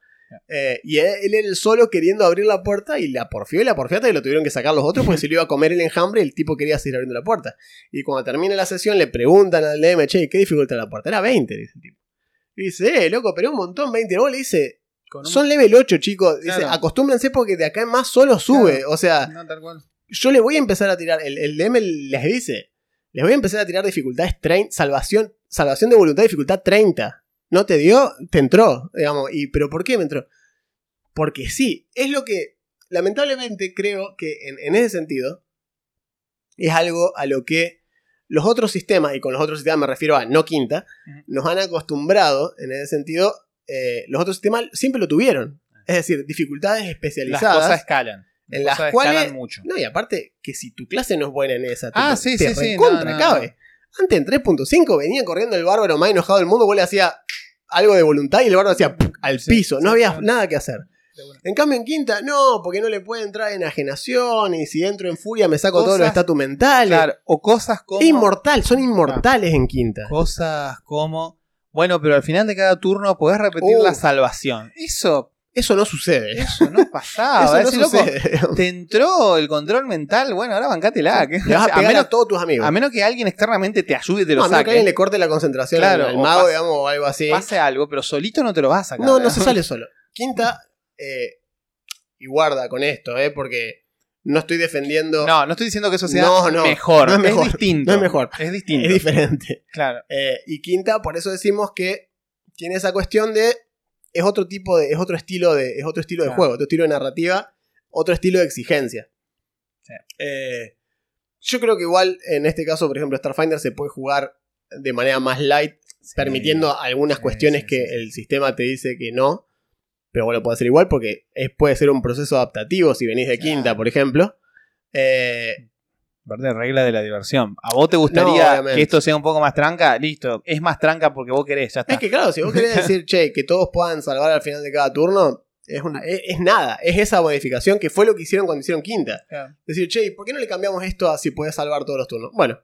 Eh, y él, él era el solo queriendo abrir la puerta y la porfió y la porfiata y lo tuvieron que sacar los otros porque se lo iba a comer el enjambre y el tipo quería seguir abriendo la puerta. Y cuando termina la sesión le preguntan al DM, che, ¿qué dificultad la puerta? Era 20, dice el tipo. Y dice, eh, loco, pero un montón, 20. Luego le dice, un- son level 8, chicos. Dice, acostúmbrense porque de acá en más solo sube. Claro. O sea, No, tal cual. yo le voy a empezar a tirar. El, el DM les dice: Les voy a empezar a tirar dificultades 30. Salvación, salvación de voluntad, dificultad 30. ¿No te dio? Te entró. Digamos. Y, ¿Pero por qué me entró? Porque sí, es lo que. Lamentablemente creo que en, en ese sentido. Es algo a lo que los otros sistemas, y con los otros sistemas me refiero a no quinta, nos han acostumbrado, en ese sentido, eh, los otros sistemas siempre lo tuvieron. Es decir, dificultades Las especializadas. cosas escalan. En Las cosas cuales- mucho. No, y aparte, que si tu clase no es buena en esa, te, Ah, te sí, sí, sí, recontra no, no, cabe. Antes en 3.5 venía corriendo el bárbaro más enojado del mundo, vos le hacía algo de voluntad y el bárbaro hacía al Sí, piso. No sí, había sí. nada que hacer. En cambio en quinta, no, porque no le puede entrar enajenación y si entro en furia me saco todos los Cosas- estatus mentales. Claro, o cosas como. Inmortal, son inmortales en quinta. Cosas como. Bueno, pero al final de cada turno podés repetir Uh. la salvación. Eso, Eso no sucede. eso no pasaba. [LAUGHS] Eso Ese no loco. [LAUGHS] Te entró el control mental, bueno, ahora bancátela. que- vas a [LAUGHS] a, menos, todos tus amigos. a menos que alguien externamente te ayude y te No, lo a menos que alguien le corte la concentración Claro, al mago, digamos, o algo así. Pase algo, pero solito no te lo vas a sacar. No, no ¿eh? se sale solo. Quinta, eh, y guarda con esto, eh, porque no estoy defendiendo. No, no estoy diciendo que eso sea No, no, mejor. no es mejor, distinto. no es mejor. Es distinto. es diferente. Claro. Eh, y quinta, por eso decimos que tiene esa cuestión de. Es otro tipo de. Es otro estilo de. Es otro estilo de juego, otro estilo de narrativa, otro estilo de exigencia. Sí. Eh, yo creo que igual, en este caso, por ejemplo, Starfinder se puede jugar de manera más light, permitiendo algunas sí, cuestiones que el sistema te dice que no. Pero lo podés hacer igual porque es- puede ser un proceso adaptativo si venís de Claro. quinta, por ejemplo. Eh, Aparte, regla de la diversión. ¿A vos te gustaría que esto sea un poco más tranca? Listo. Es más tranca porque vos querés, ya está. Es que claro, si vos querés [LAUGHS] decir, che, que todos puedan salvar al final de cada turno, es, una, es, es nada, es esa modificación que fue lo que hicieron cuando hicieron quinta. Decir, che, ¿y ¿por qué no le cambiamos esto a si podés salvar todos los turnos? Bueno,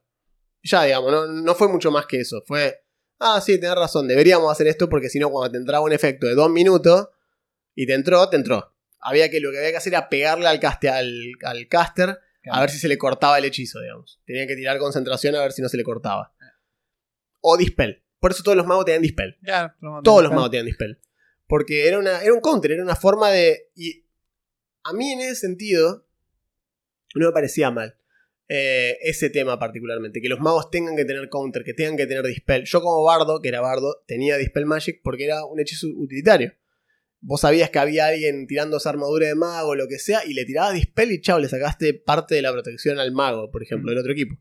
ya digamos, no, no fue mucho más que eso. Fue, ah, sí, tenés razón, deberíamos hacer esto porque si no, cuando te entraba un efecto de dos minutos y te entró, te entró. Había que, lo que había que hacer era pegarle al, caste, al, al caster a ver si se le cortaba el hechizo, digamos. Tenía que tirar concentración a ver si no se le cortaba. O dispel. Por eso todos los magos tenían dispel. Claro, no, Todos los magos tenían dispel. Porque era, una, era un counter, era una forma de. Y a mí en ese sentido. No me parecía mal. eh, ese tema particularmente. Que los magos tengan que tener counter, que tengan que tener dispel. Yo, como bardo, que era bardo, tenía dispel magic porque era un hechizo utilitario. Vos sabías que había alguien tirando esa armadura de mago o lo que sea, y le tirabas dispel y chao, le sacaste parte de la protección al mago, por ejemplo, del otro equipo.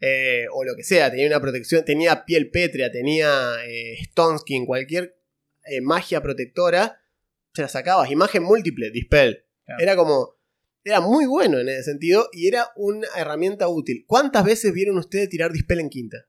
Eh, o lo que sea, tenía una protección, tenía piel pétrea, tenía eh, Stone Skin, cualquier eh, magia protectora, se la sacabas. Imagen múltiple, dispel. Claro. Era como. Era muy bueno en ese sentido y era una herramienta útil. ¿Cuántas veces vieron ustedes tirar dispel en quinta?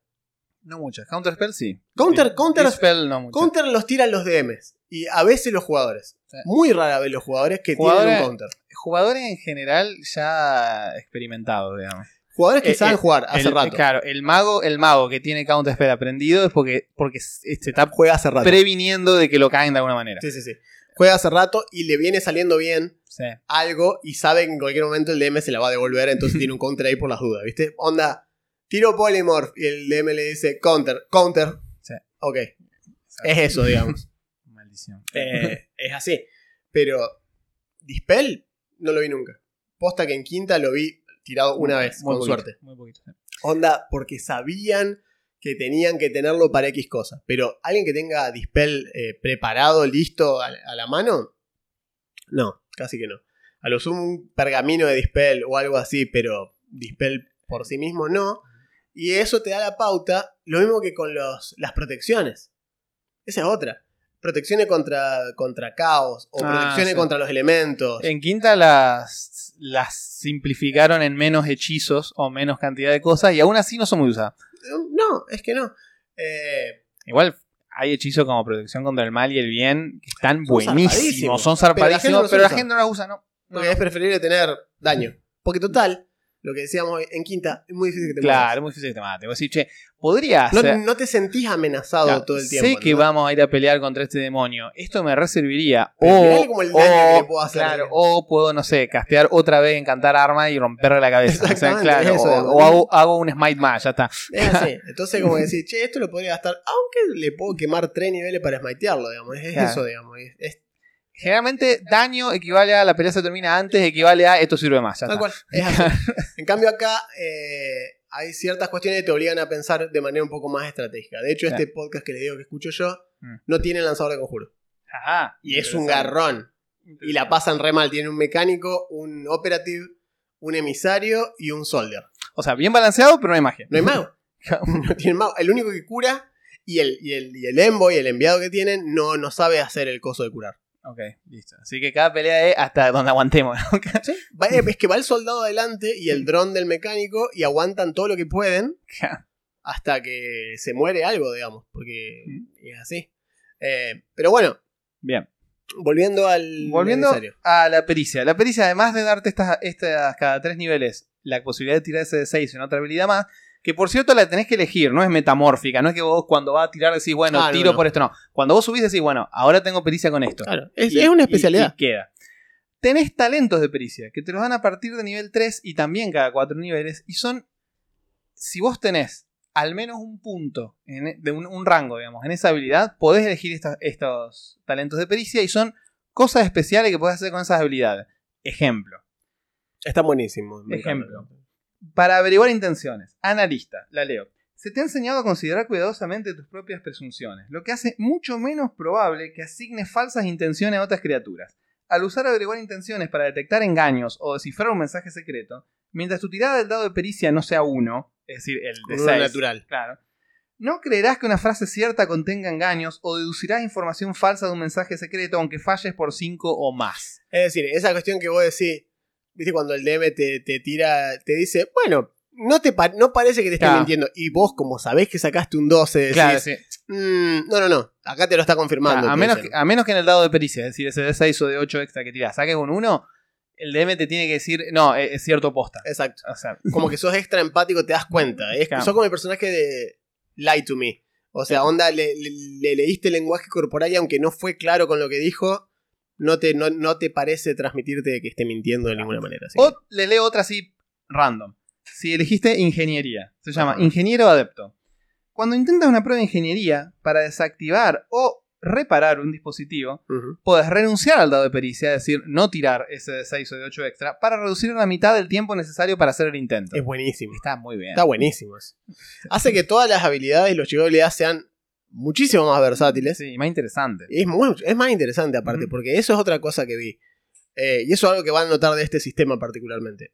No muchas. Counterspell sí. Counter- Sí. counter- Dispel no muchas. Counter los tiran los DMs y a veces los jugadores. Sí. Muy rara vez los jugadores que Jugadores- tienen un counter. Jugadores en general ya experimentados, digamos. Jugadores que Eh, saben eh, jugar hace El- rato. Claro, el mago, el mago que tiene Counterspell aprendido es porque, porque se está Juega hace rato. previniendo de que lo caen de alguna manera. Sí, sí, sí. Juega hace rato y le viene saliendo bien Sí. algo y sabe que en cualquier momento el DM se la va a devolver, entonces [LAUGHS] tiene un counter ahí por las dudas, ¿viste? Onda, tiro polymorph y el DM le dice counter, counter. Sí. Ok, es eso, digamos. [LAUGHS] Maldición. Eh, [LAUGHS] es así. Pero Dispel no lo vi nunca. Posta que en quinta lo vi tirado una vez, Muy con poquito, suerte. Muy poquito. Onda, porque sabían que tenían que tenerlo para X cosas. Pero alguien que tenga Dispel eh, preparado, listo a, a la mano, no, casi que no. A lo sumo un pergamino de Dispel o algo así, pero Dispel por sí mismo no. Y eso te da la pauta, lo mismo que con los, las protecciones. Esa es otra. Protecciones contra, contra caos o Ah, protecciones sí. contra los elementos. En quinta las, las simplificaron en menos hechizos o menos cantidad de cosas y aún así no son muy usadas. No, es que no. Eh, Igual hay hechizos como protección contra el mal y el bien que están Son buenísimos, zarpadísimos. son Pero la gente no zarpadísimos, los pero la usa. gente no las usa, ¿no? No, Porque no. es preferible tener daño. Porque total, lo que decíamos en quinta, es muy difícil que te Claro, mueras. es muy difícil que te mate. Vos decís, che, podría No, ser. no te sentís amenazado Claro, todo el tiempo. Sé que ¿no? vamos a ir a pelear contra este demonio. Esto me reserviría. Pero O, como el daño o- que puedo hacer. claro, o puedo, no sé, castear otra vez, encantar arma y romperle la cabeza. O sea, Exactamente, claro, eso, o, digamos. o hago, hago un smite más, ya está. Es así. [LAUGHS] Entonces, como decir, che, esto lo podría gastar. Aunque le puedo quemar tres niveles para smitearlo, digamos. Es Claro. eso, digamos. Es, es Generalmente, daño equivale a la pelea se termina antes, equivale a esto sirve más. Tal cual. Es así. [LAUGHS] en cambio, acá eh, hay ciertas cuestiones que te obligan a pensar de manera un poco más estratégica. De hecho, Claro. este podcast que les digo que escucho yo Mm. no tiene lanzador de conjuro. Ajá. Y es un garrón. Y la pasan re mal. Tienen un mecánico, un operative, un emisario y un soldier. O sea, bien balanceado, pero no hay magia. No hay mago. [LAUGHS] [LAUGHS] no tienen mago. El único que cura y el, y el, y el envoy, el enviado que tienen, no, no sabe hacer el coso de curar. Ok, listo. Así que cada pelea es hasta donde aguantemos. [LAUGHS] Va- Es que va el soldado adelante y el dron del mecánico y aguantan todo lo que pueden hasta que se muere algo, digamos, porque Mm. es así. Eh, pero bueno, Bien. volviendo al Volviendo necesario. a la pericia. La pericia, además de darte estas, estas cada tres niveles, la posibilidad de tirar ese de 6 en otra habilidad más, que por cierto la tenés que elegir, no es metamórfica, no es que vos cuando vas a tirar decís, bueno, no, tiro no. por esto, no. Cuando vos subís decís, bueno, ahora tengo pericia con esto. Claro, es, Y- es una especialidad. y queda. Tenés talentos de pericia, que te los dan a partir de nivel 3 y también cada 4 niveles, y son, si vos tenés al menos un punto, en- de un, un rango, digamos, en esa habilidad, podés elegir esta- estos talentos de pericia y son cosas especiales que podés hacer con esas habilidades. Ejemplo. Está buenísimo. Ejemplo. Para averiguar intenciones. Analista, la leo. Se te ha enseñado a considerar cuidadosamente tus propias presunciones, lo que hace mucho menos probable que asignes falsas intenciones a otras criaturas. Al usar averiguar intenciones para detectar engaños o descifrar un mensaje secreto, mientras tu tirada del dado de pericia no sea uno, es decir, el de Con uno 6, natural. Claro. No creerás que una frase cierta contenga engaños o deducirás información falsa de un mensaje secreto aunque falles por 5 o más. Es decir, esa cuestión que vos decís, viste, cuando el DM te, te tira, te dice, bueno, no, te pa- no parece que te esté Claro. mintiendo. Y vos, como sabés que sacaste un 12, decís, Claro, sí. "Mm, no, no, no, acá te lo está confirmando. a, menos que, a menos que en el dado de pericia, es decir, ese de 6 o de 8 extra que tirás, saques un 1, el DM te tiene que decir, no, es, es cierto posta. Exacto. O sea, [LAUGHS] Como que sos extra empático, te das cuenta. Es. Sos como el personaje de Lie to Me. O sea, onda, le, le- le leíste el lenguaje corporal y aunque no fue claro con lo que dijo, no te, no, no te parece transmitirte que esté mintiendo de ninguna manera. o le leo otra así random. Si elegiste ingeniería, se llama ingeniero adepto. Cuando intentas una prueba de ingeniería para desactivar o reparar un dispositivo, Ujú. puedes renunciar al dado de pericia, es decir, no tirar ese de 6 o de 8 extra, para reducir a la mitad del tiempo necesario para hacer el intento. Es buenísimo. Está muy bien. Está buenísimo. Hace que todas las habilidades y los chicos de habilidad sean muchísimo más versátiles. Sí, más interesante. Y es, muy- es más interesante aparte, porque eso es otra cosa que vi. Eh, y eso es algo que van a notar de este sistema particularmente.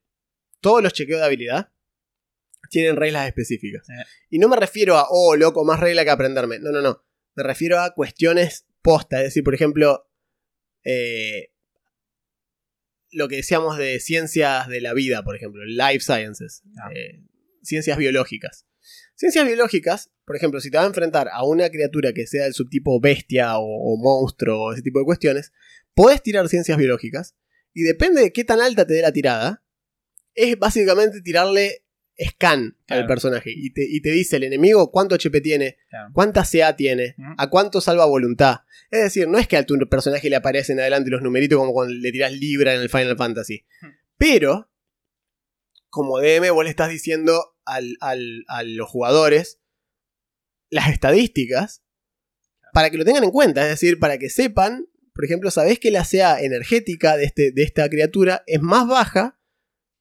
Todos los chequeos de habilidad tienen reglas específicas. Y no me refiero a, oh, loco, más regla que aprenderme. No, no, no. Me refiero a cuestiones posta. Es decir, por ejemplo, eh, lo que decíamos de ciencias de la vida, por ejemplo, life sciences, Ah. eh, ciencias biológicas. Ciencias biológicas, por ejemplo, si te va a enfrentar a una criatura que sea del subtipo bestia o, o monstruo o ese tipo de cuestiones, podés tirar ciencias biológicas y depende de qué tan alta te dé la tirada, es básicamente tirarle scan al personaje y te, y te dice el enemigo cuánto HP tiene, Claro. cuánta CA tiene, a cuánto salva voluntad. Es decir, no es que a tu personaje le aparecen adelante los numeritos como cuando le tirás Libra en el Final Fantasy. Pero, como DM, vos le estás diciendo al- al- a los jugadores las estadísticas para que lo tengan en cuenta. Es decir, para que sepan, por ejemplo, sabés que la CA energética de, este, de esta criatura es más baja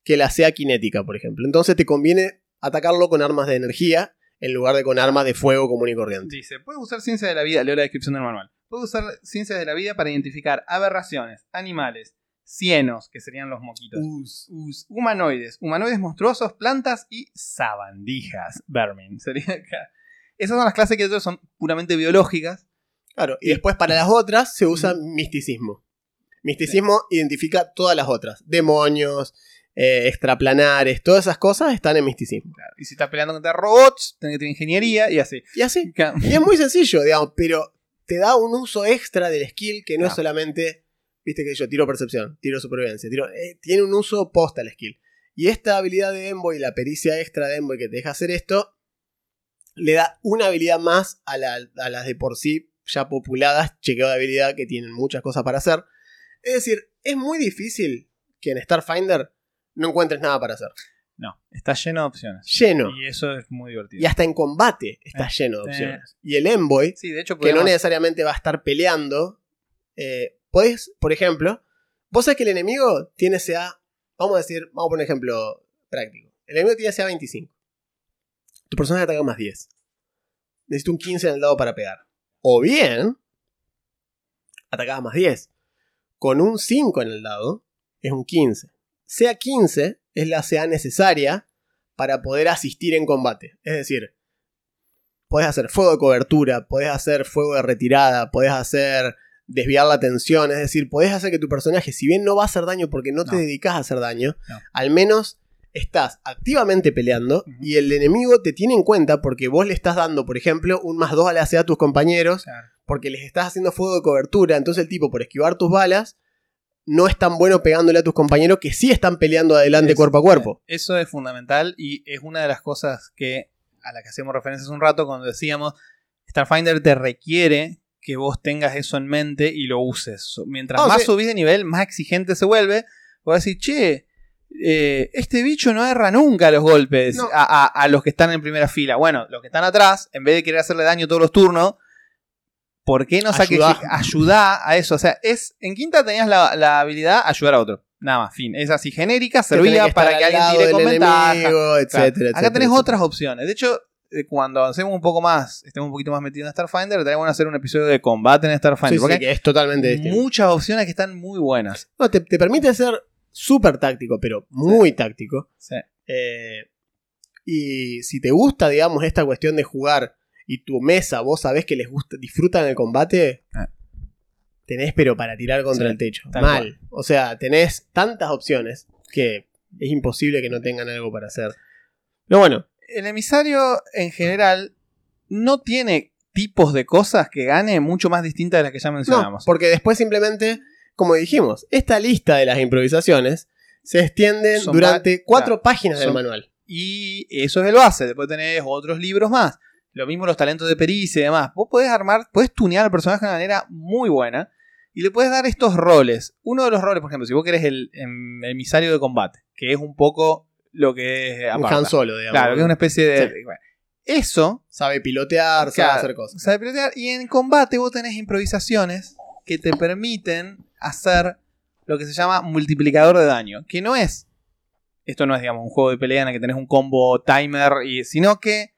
que la CA cinética, por ejemplo. Entonces te conviene atacarlo con armas de energía en lugar de con armas de fuego común y corriente. Dice, puede usar ciencia de la vida, leo la descripción del manual. Puede usar ciencias de la vida para identificar aberraciones, animales, cienos, que serían los moquitos, us- humanoides, humanoides monstruosos, plantas y sabandijas, vermin. Sería acá. Esas son las clases que son puramente biológicas. Claro, y después para las otras se usa misticismo. Misticismo identifica todas las otras. Demonios, eh, extraplanares, todas esas cosas están en misticismo. Claro. Y si estás peleando contra robots, tenés que tener ingeniería y así. Y así. Claro. Y es muy sencillo, digamos, pero te da un uso extra del skill que no es solamente, viste que yo tiro percepción, tiro supervivencia, tiro, eh, tiene un uso posta el skill. Y esta habilidad de Envoy, la pericia extra de Envoy que te deja hacer esto, le da una habilidad más a, la- a las de por sí ya populadas, chequeo de habilidad que tienen muchas cosas para hacer. Es decir, es muy difícil que en Starfinder no encuentres nada para hacer. No, está lleno de opciones. Lleno. Y eso es muy divertido. Y hasta en combate está Eh, lleno de eh. opciones. Y el Envoy, Sí, de hecho, que no necesariamente va a estar peleando. Eh, podés, por ejemplo, vos sabés que el enemigo tiene CA, vamos a decir, vamos a poner un ejemplo práctico. El enemigo tiene CA 25. Tu personaje ataca más 10. Necesito un 15 en el dado para pegar. O bien, atacabas más 10. Con un 5 en el dado, es un 15. CA 15 es la CA necesaria para poder asistir en combate. Es decir, podés hacer fuego de cobertura, podés hacer fuego de retirada, podés hacer desviar la atención, es decir, podés hacer que tu personaje, si bien no va a hacer daño porque no, te dedicas a hacer daño, No. al menos estás activamente peleando y el enemigo te tiene en cuenta porque vos le estás dando, por ejemplo, un más 2 a la a tus compañeros, porque les estás haciendo fuego de cobertura. Entonces el tipo, por esquivar tus balas, no es tan bueno pegándole a tus compañeros que sí están peleando adelante Es- cuerpo a cuerpo. Eso es fundamental y es una de las cosas que a la que hacíamos referencia hace un rato cuando decíamos Starfinder te requiere que vos tengas eso en mente y lo uses. Mientras Ah, más sea- subís de nivel, más exigente se vuelve. Vos decir, che, eh, este bicho no erra nunca los golpes No. a, a- a los que están en primera fila. Bueno, los que están atrás, en vez de querer hacerle daño todos los turnos, ¿por qué no saques ayudá a eso? O sea, es en quinta tenías la, la habilidad ayudar a otro. Nada más, fin. Es así genérica, servía que para que al alguien tire con ventaja. enemigo, Claro. etcétera, Acá tenés etcétera. otras opciones. De hecho, cuando avancemos un poco más, estemos un poquito más metidos en Starfinder, tenemos que hacer un episodio de combate en Starfinder. Sí, sí, porque que es totalmente muchas opciones que están muy buenas. No, te, te permite ser súper táctico, pero muy táctico. Sí. Eh, y si te gusta, digamos, esta cuestión de jugar y tu mesa, vos sabés que les gusta, disfrutan el combate, Ah. tenés pero para tirar contra Sí, el techo. Mal. O sea, tenés tantas opciones que es imposible que no tengan algo para hacer. Pero bueno, El emisario, en general, no tiene tipos de cosas que gane mucho más distintas de las que ya no, mencionamos. porque después simplemente, como dijimos, esta lista de las improvisaciones se extienden Son durante cuatro claro, páginas del son- manual. Y eso es el base. Después tenés otros libros más. Lo mismo los talentos de pericia y demás. Vos podés armar, podés tunear al personaje de una manera muy buena. Y le puedes dar estos roles. Uno de los roles, por ejemplo, si vos querés el em, emisario de combate, que es un poco lo que es Un Aparta. Han Solo, digamos. Claro, que es una especie de. Sí. bueno, eso Sabe pilotear, sabe hacer cosas. sabe pilotear. Y en combate vos tenés improvisaciones que te permiten hacer lo que se llama multiplicador de daño. Que no es. Esto no es, digamos, un juego de pelea en el que tenés un combo timer. Y, sino que.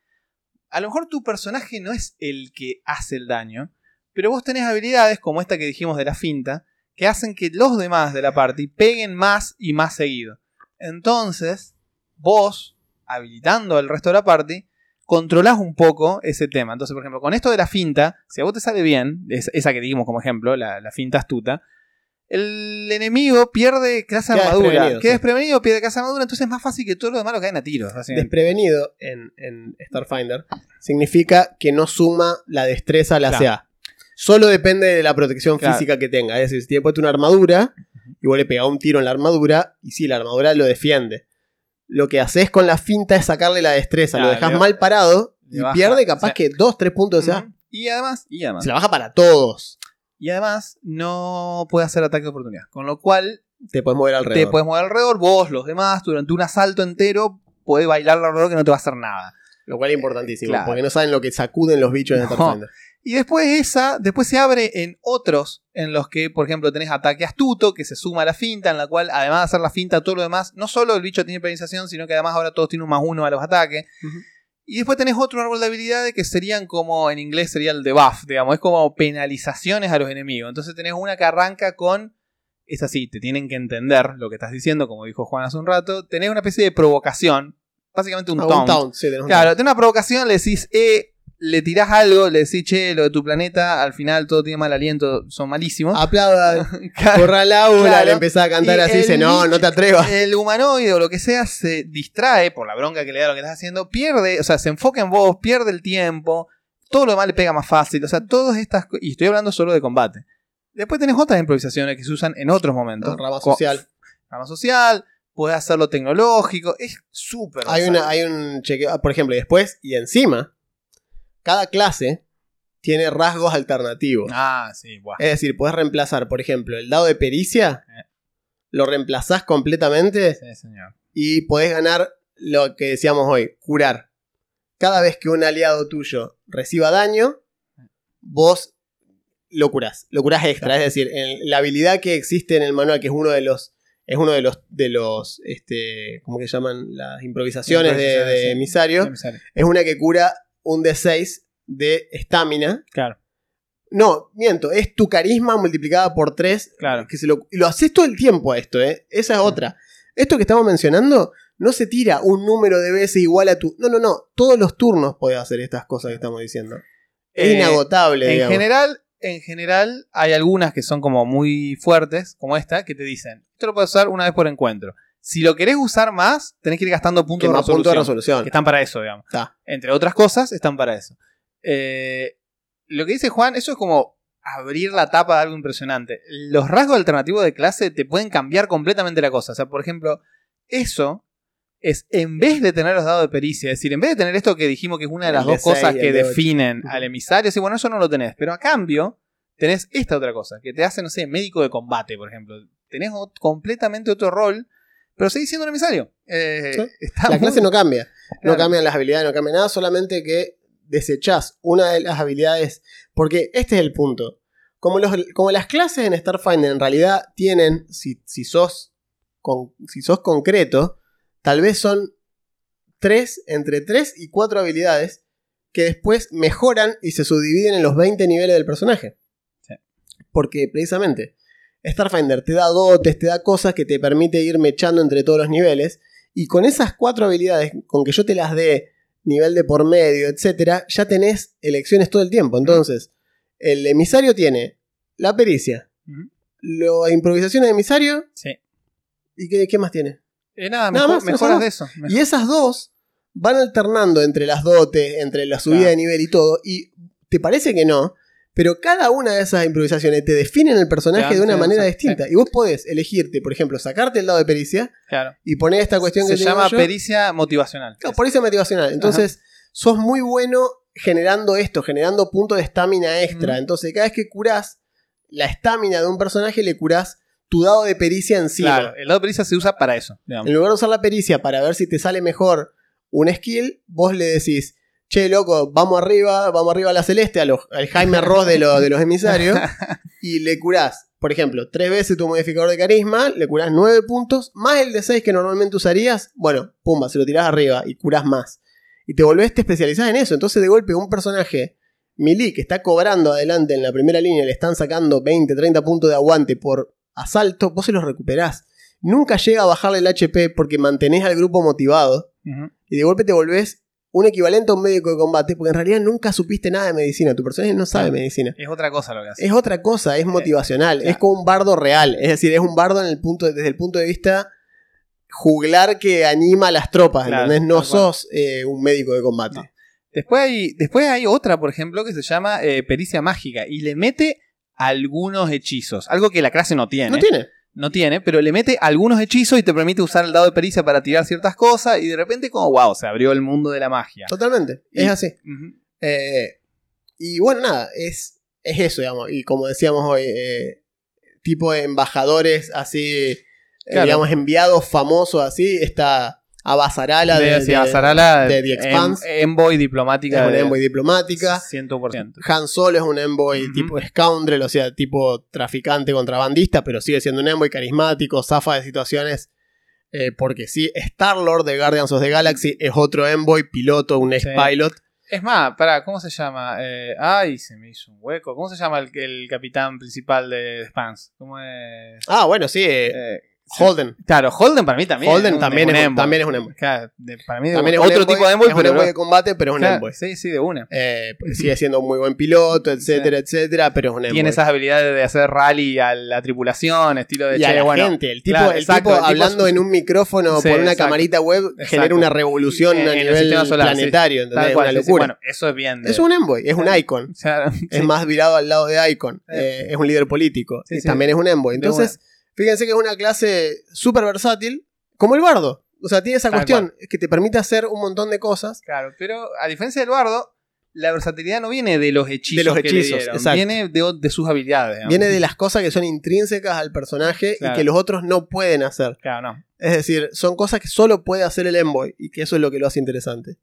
A lo mejor tu personaje no es el que hace el daño. Pero vos tenés habilidades como esta que dijimos de la finta. Que hacen que los demás de la party peguen más y más seguido. Entonces, vos, habilitando al resto de la party, controlás un poco ese tema. Entonces, por ejemplo, con esto de la finta, si a vos te sale bien, es- esa que dijimos como ejemplo, la, la finta astuta, el enemigo pierde clase Queda armadura. desprevenido, Queda sí. desprevenido, pierde clase armadura, entonces es más fácil que todos los demás lo caen a tiros. Desprevenido en, en Starfinder significa que no suma la destreza a la Claro. CA. Solo depende de la protección Claro. física que tenga. Es decir, si tiene puesto una armadura y vos le pegás un tiro en la armadura, y sí, la armadura lo defiende. Lo que haces con la finta es sacarle la destreza, lo dejas mal parado y baja, pierde capaz que 2, 3 puntos CA. Ujú. Y además, y además, Se la baja para todos. y además, no puede hacer ataque de oportunidad. Con lo cual, Te puedes mover alrededor. te puedes mover alrededor, vos, los demás, durante un asalto entero, podés bailar alrededor que no te va a hacer nada. Lo cual es importantísimo, Claro. porque no saben lo que sacuden los bichos en No. Starfinder. Y después esa, después se abre en otros, en los que, por ejemplo, tenés ataque astuto, que se suma a la finta, en la cual, además de hacer la finta, todo lo demás, no solo el bicho tiene penalización, sino que además ahora todos tienen un más uno a los ataques. Y después tenés otro árbol de habilidades que serían como, en inglés sería el debuff, digamos, es como penalizaciones a los enemigos. Entonces tenés una que arranca con, es así, te tienen que entender lo que estás diciendo, como dijo Juan hace un rato, tenés una especie de provocación, básicamente un Ah, taunt. un taunt, sí, un Claro, taunt. tenés una provocación, le decís, eh, le tirás algo, le decís, che, lo de tu planeta, al final todo tiene mal aliento, son malísimos. Aplaudan, [LAUGHS] Claro, corra al aula, Claro. le empezás a cantar Y así, el dice, no, no te atrevas. el humanoide o lo que sea se distrae por la bronca que le da lo que estás haciendo, pierde, o sea, se enfoca en vos, pierde el tiempo, todo lo demás le pega más fácil, o sea, todas estas y estoy hablando solo de combate. Después tenés otras improvisaciones que se usan en otros momentos. Rama social. Rama social, podés hacerlo tecnológico, es súper Hay, una, hay un chequeo, ah, por ejemplo, y después, y encima, cada clase tiene rasgos alternativos. Ah, sí, guau. Es decir, puedes reemplazar, por ejemplo, el dado de pericia, Eh. lo reemplazás completamente Sí, señor. y podés ganar lo que decíamos hoy, curar. Cada vez que un aliado tuyo reciba daño, vos lo curás. Lo curás extra. Es decir, en la habilidad que existe en el manual, que es uno de los. Es uno de los. de los. Este. ¿Cómo que llaman? Las improvisaciones, de- de, sí. emisario. Emisario. Es una que cura un D6 de estamina. Claro, No, miento, es tu carisma multiplicada por 3 claro. que se lo, lo haces todo el tiempo a esto, ¿eh? Esa es otra. Esto que estamos mencionando no se tira un número de veces igual a tu. No, no, no. Todos los turnos podés hacer estas cosas que estamos diciendo. Es Eh, inagotable, En digamos. general, en general, hay algunas que son como muy fuertes, como esta, que te dicen, esto lo puedes usar una vez por encuentro. Si lo querés usar más, tenés que ir gastando puntos de punto de resolución. resolución. Que están para eso, digamos. Entre otras cosas, están para eso. Eh, lo que dice Juan, eso es como abrir la tapa de algo impresionante. Los rasgos alternativos de clase te pueden cambiar completamente la cosa. O sea, por ejemplo, eso es en vez de tener los dados de pericia, es decir, en vez de tener esto que dijimos que es una de las El de dos cosas que de definen al emisario, sí, bueno, eso no lo tenés. Pero a cambio, tenés esta otra cosa, que te hace, no sé, médico de combate, por ejemplo. Tenés completamente otro rol, pero seguís siendo un emisario. Eh, Sí. está La muy- clase no cambia. No cambian las habilidades, no cambia nada, solamente que desechás una de las habilidades. Porque este es el punto. Como, los, como las clases en Starfinder en realidad tienen, si, si, sos, con, si sos concreto, tal vez son tres, entre 3 y 4 habilidades que después mejoran y se subdividen en los 20 niveles del personaje. Sí. Porque precisamente Starfinder te da dotes, te da cosas que te permite ir mechando entre todos los niveles. Y con esas cuatro habilidades, con que yo te las dé, nivel de por medio, etcétera, ya tenés elecciones todo el tiempo. Entonces, el emisario tiene la pericia, Ujú. la improvisación de emisario, Sí. ¿y qué, qué más tiene? Eh, nada, Nada mejor- más, mejoras de eso. Y esas dos van alternando entre las dotes, entre la subida Claro. de nivel y todo. Y te parece que no, pero cada una de esas improvisaciones te definen el personaje Claro, de una sí, manera sí, distinta. Y vos podés elegirte, por ejemplo, sacarte el dado de pericia Claro. y poner esta cuestión Se que digo llama yo. pericia motivacional. Claro, pericia motivacional. Entonces, sos muy bueno generando esto, generando puntos de estamina extra. Entonces, cada vez que curás la estamina de un personaje, le curás tu dado de pericia encima. Claro, el dado de pericia se usa para eso. digamos. En lugar de usar la pericia para ver si te sale mejor un skill, vos le decís, che, loco, vamos arriba, vamos arriba a la celeste, a los- al Jaime [LAUGHS] Ross de, los- de los emisarios, [LAUGHS] y le curás, por ejemplo, tres veces tu modificador de carisma, le curás nueve puntos, más el de 6 que normalmente usarías, bueno, pumba, se lo tirás arriba y curás más. Y te volvés, te especializás en eso. Entonces, de golpe, un personaje melee que está cobrando adelante en la primera línea, le están sacando 20, 30 puntos de aguante por asalto, vos se los recuperás. Nunca llega a bajarle el HP porque mantenés al grupo motivado y de golpe te volvés un equivalente a un médico de combate porque en realidad nunca supiste nada de medicina. Tu personaje no sabe medicina. Es otra cosa lo que hace. Es otra cosa, es motivacional, claro. es como un bardo real. Es decir, es un bardo en el punto, desde el punto de vista juglar que anima a las tropas, Claro, ¿entendés? No sos eh, un médico de combate. No. Después hay, después hay otra, por ejemplo, que se llama eh, pericia mágica y le mete algunos hechizos. Algo que la clase no tiene. No tiene. No tiene, pero le mete algunos hechizos y te permite usar el dado de pericia para tirar ciertas cosas y de repente como, wow, se abrió el mundo de la magia. Totalmente. Y- Es así. Eh, y bueno, nada, es, es eso, digamos. Y como decíamos hoy, eh, tipo de embajadores así, eh, digamos, enviados famosos así, está Abasarala de, De, sí, de- de The em- Expanse. envoy es diplomática. una de- envoy diplomática. 100%. Han Solo es un envoy tipo scoundrel, o sea, tipo traficante, contrabandista, pero sigue siendo un envoy carismático, zafa de situaciones. eh, porque sí, Star-Lord de Guardians of the Galaxy es otro envoy, piloto, un Sí. ex-pilot. Es más, pará, ¿cómo se llama? Eh, ay, se me hizo un hueco. ¿Cómo se llama el, el capitán principal de Spans? ¿Cómo es? Ah, bueno, sí, Eh, Holden. Claro, Holden para mí también. Holden un- también es un- envoy. también es un envoy. Claro, de- para mí También es otro tipo de envoy, es un envoy de combate, pero es un envoy. Sí, sí, de una. Eh, sigue siendo un muy buen piloto, [LAUGHS] etcétera, etcétera, pero es un envoy. Tiene esas habilidades de hacer rally a la tripulación, estilo de y a che, la bueno. gente, el tipo, claro, el exacto, tipo el hablando en un micrófono Sí, por una exacto. camarita web Exacto. genera una revolución En- a nivel solar, sí. planetario, ¿entendés? Tal Es cual, una sí, sí, locura. Bueno, eso es bien. de- es un envoy, es un icon. [LAUGHS] Es sí. más virado al lado de icon. Eh. Eh, es un líder político. Sí, sí. también es un envoy. Entonces, fíjense que es una clase súper versátil, como el bardo. O sea, tiene esa Tal cuestión que te permite hacer un montón de cosas. Claro, pero a diferencia del bardo, la versatilidad no viene de los hechizos, De los que le hechizos, dieron, exacto. viene de, de sus habilidades. digamos. Viene de las cosas que son intrínsecas al personaje Claro. y que los otros no pueden hacer. Claro, no. Es decir, son cosas que solo puede hacer el envoy y que eso es lo que lo hace interesante.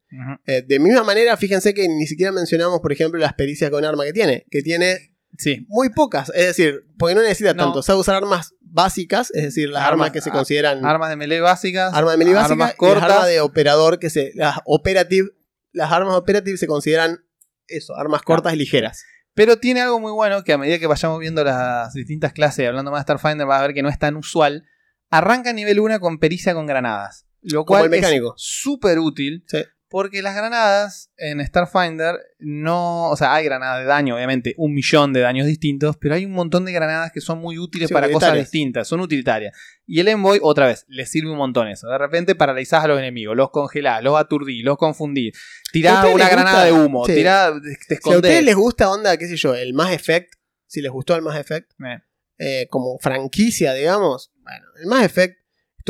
Eh, de misma manera, fíjense que ni siquiera mencionamos, por ejemplo, las pericias con arma que tiene, que tiene Sí. muy pocas, es decir, porque no necesita No. tanto, sabe usar armas básicas, es decir, las Armas- armas, que se consideran Armas de melee básicas. armas de melee básicas Armas cortas. las armas de operador que se las operative, las armas operative se consideran eso, armas cortas y ligeras. Pero tiene algo muy bueno que a medida que vayamos viendo las distintas clases y hablando más de Starfinder, vas a ver que no es tan usual. Arranca nivel 1 con pericia con granadas. Lo Como cual el mecánico. es súper útil. Sí. Porque las granadas en Starfinder no. O sea, hay granadas de daño, obviamente, un millón de daños distintos, pero hay un montón de granadas que son muy útiles Sí, para cosas distintas, son utilitarias. Y el Envoy, otra vez, le sirve un montón eso. De repente paralizás a los enemigos, los congelás, los aturdís, los confundís. ¿A Tirás ustedes una granada gusta? de humo, Sí. tirás, te Si a ustedes escondés. les gusta onda, qué sé yo, el Mass Effect, si les gustó el Mass Effect, Eh, eh, como franquicia, digamos, bueno, el Mass Effect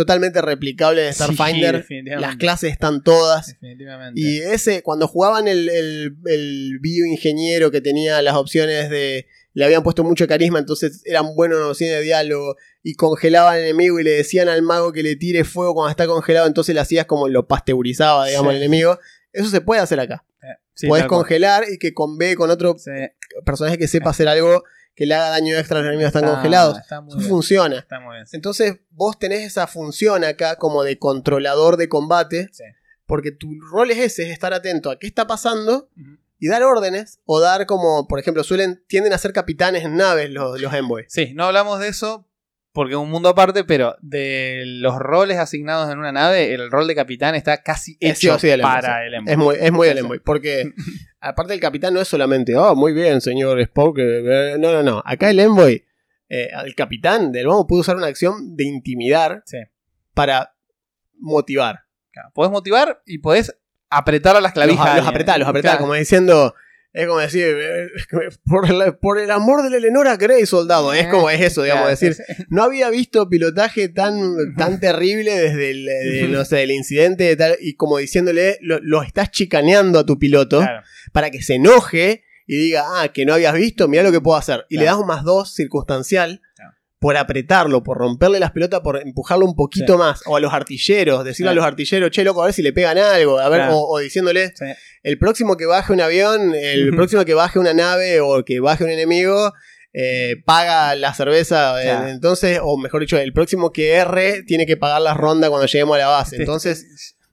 totalmente replicable sí, Starfinder. Las clases están todas. Definitivamente. Y ese, cuando jugaban el, el, el bioingeniero que tenía las opciones de. Le habían puesto mucho carisma, entonces eran buenos en opciones de diálogo. Y congelaban al enemigo y le decían al mago que le tire fuego cuando está congelado, entonces le hacías como lo pasteurizaba, digamos, Sí. al enemigo. Eso se puede hacer acá. Eh, sí, cual. congelar y que conve con otro personaje que sepa hacer algo que le haga daño extra a los enemigos están está- congelados. Está muy Eso bien. funciona. Está muy bien. sí. Entonces vos tenés esa función acá como de controlador de combate, Sí. porque tu rol es ese, es estar atento a qué está pasando y dar órdenes o dar como, por ejemplo, suelen tienden a ser capitanes en naves los, los envoys. Sí, no hablamos de eso porque es un mundo aparte, pero de los roles asignados en una nave, el rol de capitán está casi sí hecho o sí el Envoy, para el Envoy. Es muy, es muy el envoy, porque [LAUGHS] aparte el capitán no es solamente, oh, muy bien, señor Spock. eh, eh", No, no, no. Acá el envoy, eh, el capitán del vamos puede usar una acción de intimidar Sí. para motivar. Claro, Podés motivar y podés apretar a las Los, clavijas. los apretá, los apretá, Claro. como diciendo. Es como decir, eh, [LAUGHS] por, la- por el amor de la Eleonora Grey, soldado. Es como es eso, digamos, Claro, decir, sí, [LAUGHS] no había visto pilotaje tan, tan terrible desde el, de, [LAUGHS] no sé, el incidente de tal, y como diciéndole, lo, lo estás chicaneando a tu piloto Claro. para que se enoje y diga, ah, que no habías visto, mira lo que puedo hacer. Y le das un más dos circunstancial Claro. Por apretarlo, por romperle las pelotas, por empujarlo un poquito Sí. más. O a los artilleros, decirle Sí. a los artilleros, che, loco, a ver si le pegan algo. A ver, Claro. o, o diciéndole, Sí. el próximo que baje un avión, el próximo que baje una nave o que baje un enemigo, eh, paga la cerveza. eh, entonces, o mejor dicho, el próximo que erre tiene que pagar la ronda cuando lleguemos a la base. Este-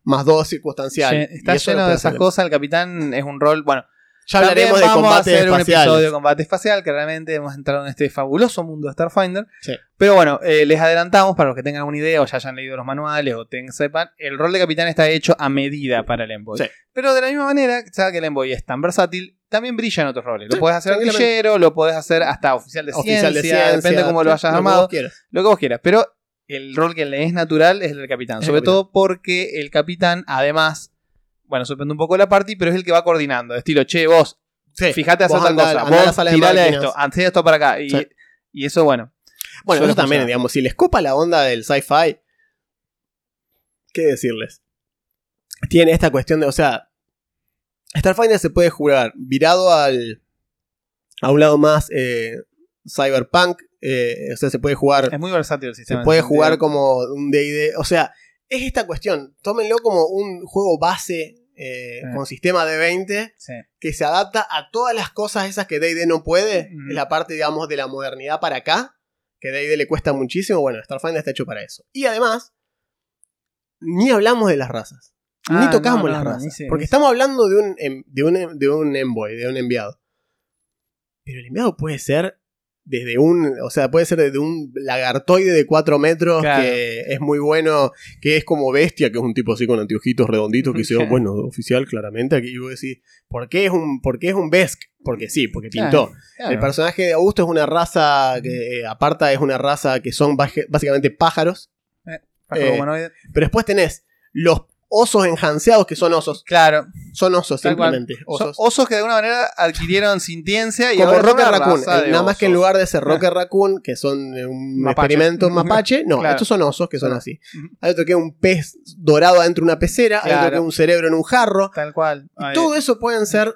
Más dos circunstancial. Está lleno de esas cosas. El capitán es un rol. Bueno, Ya también hablaremos de vamos a hacer un episodio de combate espacial. Que realmente hemos entrado en este fabuloso mundo de Starfinder. Sí. Pero bueno, eh, les adelantamos para los que tengan alguna idea o ya hayan leído los manuales o ten- sepan. El rol de capitán está hecho a medida para el Envoy. Sí. Pero de la misma manera, ya que el Envoy es tan versátil, también brilla en otros roles. Lo puedes hacer artillero, lo puedes hacer hasta oficial de, Oficial de ciencia, ciencia, depende cómo lo hayas que armado. vos quieras. lo que vos quieras. Pero el rol que le es natural es el del capitán. Es sobre capitán. todo porque el capitán, además, bueno, sorprende un poco la party, pero es el que va coordinando. Estilo, che, vos, Sí. fíjate a hacer tal cosa. a Vos tirale a máquinas. esto, hacé esto para acá. Y, Sí. y eso, bueno. Bueno, eso también, digamos, si les copa la onda del sci-fi, ¿qué decirles? Tiene esta cuestión de, o sea, Starfinder se puede jugar virado al a un lado más eh, cyberpunk, eh, o sea, se puede jugar Es muy versátil el se sistema. en puede jugar como un D&D, o sea, es esta cuestión, tómenlo como un juego base eh, Sí. con sistema de 20 Sí. que se adapta a todas las cosas esas que D&D no puede, es la parte, digamos, de la modernidad para acá, que D&D le cuesta muchísimo, bueno, Starfinder está hecho para eso. Y además, ni hablamos de las razas, Ah, ni tocamos no, no, las razas, porque estamos hablando de un, em- de, un, de un envoy, de un enviado. Pero el enviado puede ser desde un, o sea, puede ser desde un lagartoide de 4 metros Claro. que es muy bueno, que es como bestia, que es un tipo así con anteojitos redonditos que dice, [LAUGHS] bueno, oficial, claramente. Aquí vos decís, ¿por qué es un, por qué es un Besk? Porque sí, porque pintó. Claro, claro. El personaje de Augusto es una raza que, eh, aparta, es una raza que son básicamente pájaros. Pájaro eh, humanoide. Pero después tenés los osos enjanceados, que son osos. Claro. Son osos, Tal simplemente. Son Osos. osos que de alguna manera adquirieron sintiencia y como una Raccoon. eh, de Nada más que en lugar de ser Rocket Raccoon, que son eh, un Mapache. experimento [LAUGHS] mapache, no, Claro. estos son osos que son así. Hay otro que es un pez dorado adentro de una pecera, hay otro que es un cerebro en un jarro. Tal cual. Y todo eso pueden ser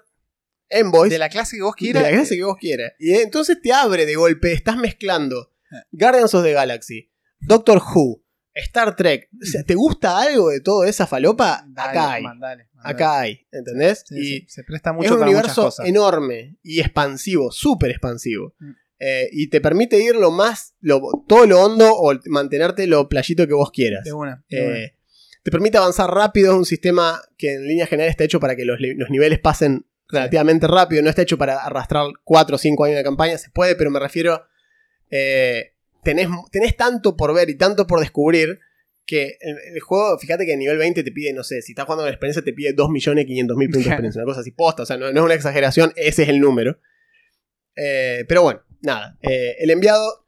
envoys de la clase que vos de quieras. la clase que vos quieras. Y entonces te abre de golpe, estás mezclando Eh. Guardians of the Galaxy, Doctor Who, Star Trek. O sea, ¿te gusta algo de toda esa falopa? Dale, acá hay. mandale, mandale. Acá hay, ¿entendés? Sí, y sí, se presta mucho es un para universo cosas. enorme y expansivo, súper expansivo. Mm. Eh, y te permite ir lo más, lo- todo lo hondo o mantenerte lo playito que vos quieras. De una. de una. Eh, te permite avanzar rápido, es un sistema que en línea general está hecho para que los niveles pasen relativamente rápido, no está hecho para arrastrar 4 o 5 años de campaña, se puede, pero me refiero, eh, tenés, tenés tanto por ver y tanto por descubrir que el, el juego, fíjate que en nivel 20 te pide, no sé, si estás jugando con la experiencia te pide 2.500.000 puntos de [LAUGHS] experiencia, una cosa así posta, o sea, no, no es una exageración, ese es el número. Eh, pero bueno, nada, eh, el enviado,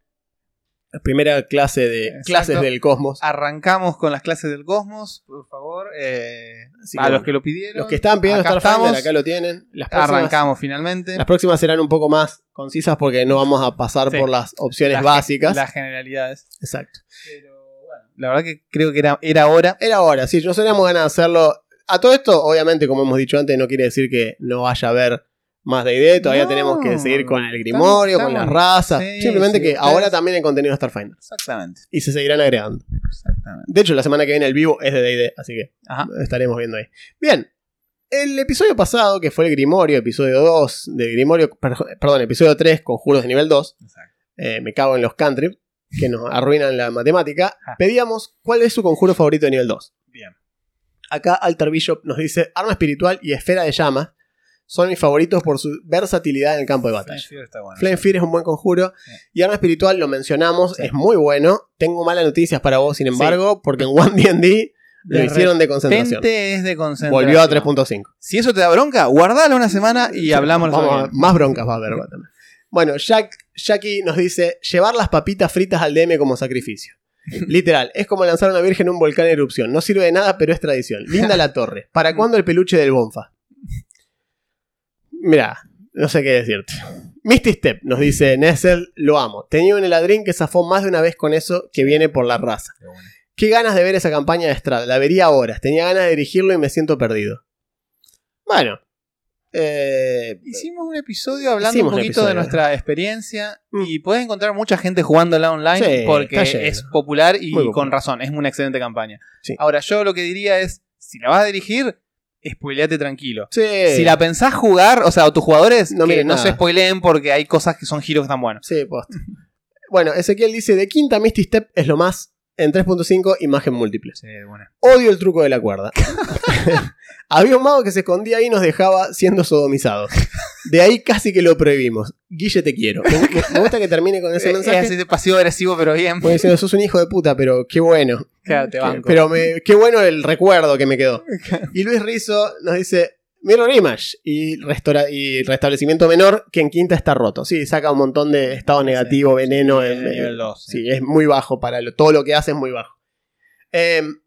primera clase de Exacto. clases del cosmos. Arrancamos con las clases del Cosmos, por favor. eh, a los que lo pidieron. Los que estaban pidiendo acá Starfinder, estamos. acá lo tienen. Las próximas, Arrancamos finalmente. las próximas serán un poco más concisas porque no vamos a pasar Sí. por las opciones Las- básicas. Las generalidades. Exacto. Pero bueno, la verdad que creo que era, era hora. Era hora, sí, nosotros teníamos ganas de hacerlo. A todo esto, obviamente, como hemos dicho antes, no quiere decir que no vaya a haber más de idea. Todavía No, tenemos que seguir con el Grimorio, estamos- con las razas. sí, Simplemente sí, que ustedes- ahora también hay contenido de Starfinder. Exactamente. Y se seguirán agregando. Exactamente. De hecho, la semana que viene el vivo es de DD, así que Ajá. estaremos viendo ahí. Bien. El episodio pasado, que fue el Grimorio, episodio 2 del Grimorio, per- perdón, episodio 3, conjuros de nivel 2, Exacto. eh, me cago en los cantrips, que nos arruinan la matemática, Ah. pedíamos cuál es su conjuro favorito de nivel 2. Bien. Acá Alter Bishop nos dice, arma espiritual y esfera de llamas son mis favoritos por su versatilidad en el campo de Flame batalla. Fear está bueno. Flame Fear es un buen conjuro. Sí. Y arma espiritual lo mencionamos, Sí. es muy bueno. Tengo malas noticias para vos, sin embargo, porque en One D&D lo De hicieron de concentración. Es de concentración. Volvió a 3.5. Si eso te da bronca, guardalo una semana y hablamos la Vamos más broncas va a haber. Bueno, Jack, Jackie nos dice, llevar las papitas fritas al DM como sacrificio. [LAUGHS] Literal, es como lanzar a una virgen en un volcán en erupción. No sirve de nada, pero es tradición. Linda la torre. ¿Para [LAUGHS] cuándo el peluche del Bonfa? Mirá, no sé qué decirte. Misty Step nos dice, Nessel, lo amo. Tenía un heladrín que zafó más de una vez con eso que viene por la raza. Qué bueno. Qué ganas de ver esa campaña de Strad. La vería horas. Tenía ganas de dirigirlo y me siento perdido. Bueno. Eh, Hicimos un episodio hablando un un poquito de nuestra experiencia Mm. y puedes encontrar mucha gente jugándola online Sí, porque es popular y popular. con razón, es una excelente campaña. Sí. Ahora yo lo que diría es, si la vas a dirigir, spoileate tranquilo. sí. Si la pensás jugar, o sea, o tus jugadores, No que no nada. se spoileen porque hay cosas que son giros que están buenos. Sí, posta. Bueno, Ezequiel dice, de quinta Misty Step es lo más. En 3.5, imagen múltiple. Sí, bueno. Odio el truco de la cuerda. [LAUGHS] Había un mago que se escondía ahí y nos dejaba siendo sodomizados. De ahí casi que lo prohibimos. Guille, te quiero. Me, gusta que termine con ese [LAUGHS] Es mensaje. así de pasivo agresivo, pero bien. Voy diciendo, sos un hijo de puta, pero qué bueno. Quédate, banco. Pero me- qué bueno el recuerdo que me quedó. [LAUGHS] Y Luis Rizzo nos dice, Mirror Image y, restora- y restablecimiento menor que en quinta está roto. Sí, saca un montón de estado negativo, veneno. Sí, en- nivel dos, sí, es muy bajo para lo- todo lo que hace es muy bajo. Em,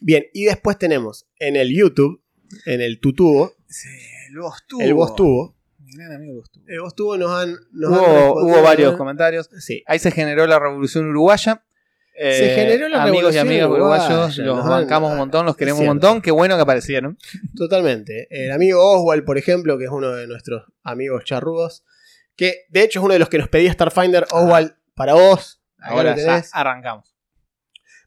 bien, y después tenemos en el YouTube, en el tutubo, Sí, el voz tuvo. el voz tubo. Mi gran amigo Voz tuvo. El voz tubo nos han... nos han hubo varios comentarios. Sí. Ahí se generó la revolución uruguaya. Se Eh, generó la amigos y amigas uruguayos, los bancamos un montón, los queremos un montón. Qué bueno que aparecieron. Totalmente. El amigo Oswald, por ejemplo, que es uno de nuestros amigos charrudos, que de hecho es uno de los que nos pedía Starfinder. Oswald, para vos, Ahora lo ya arrancamos.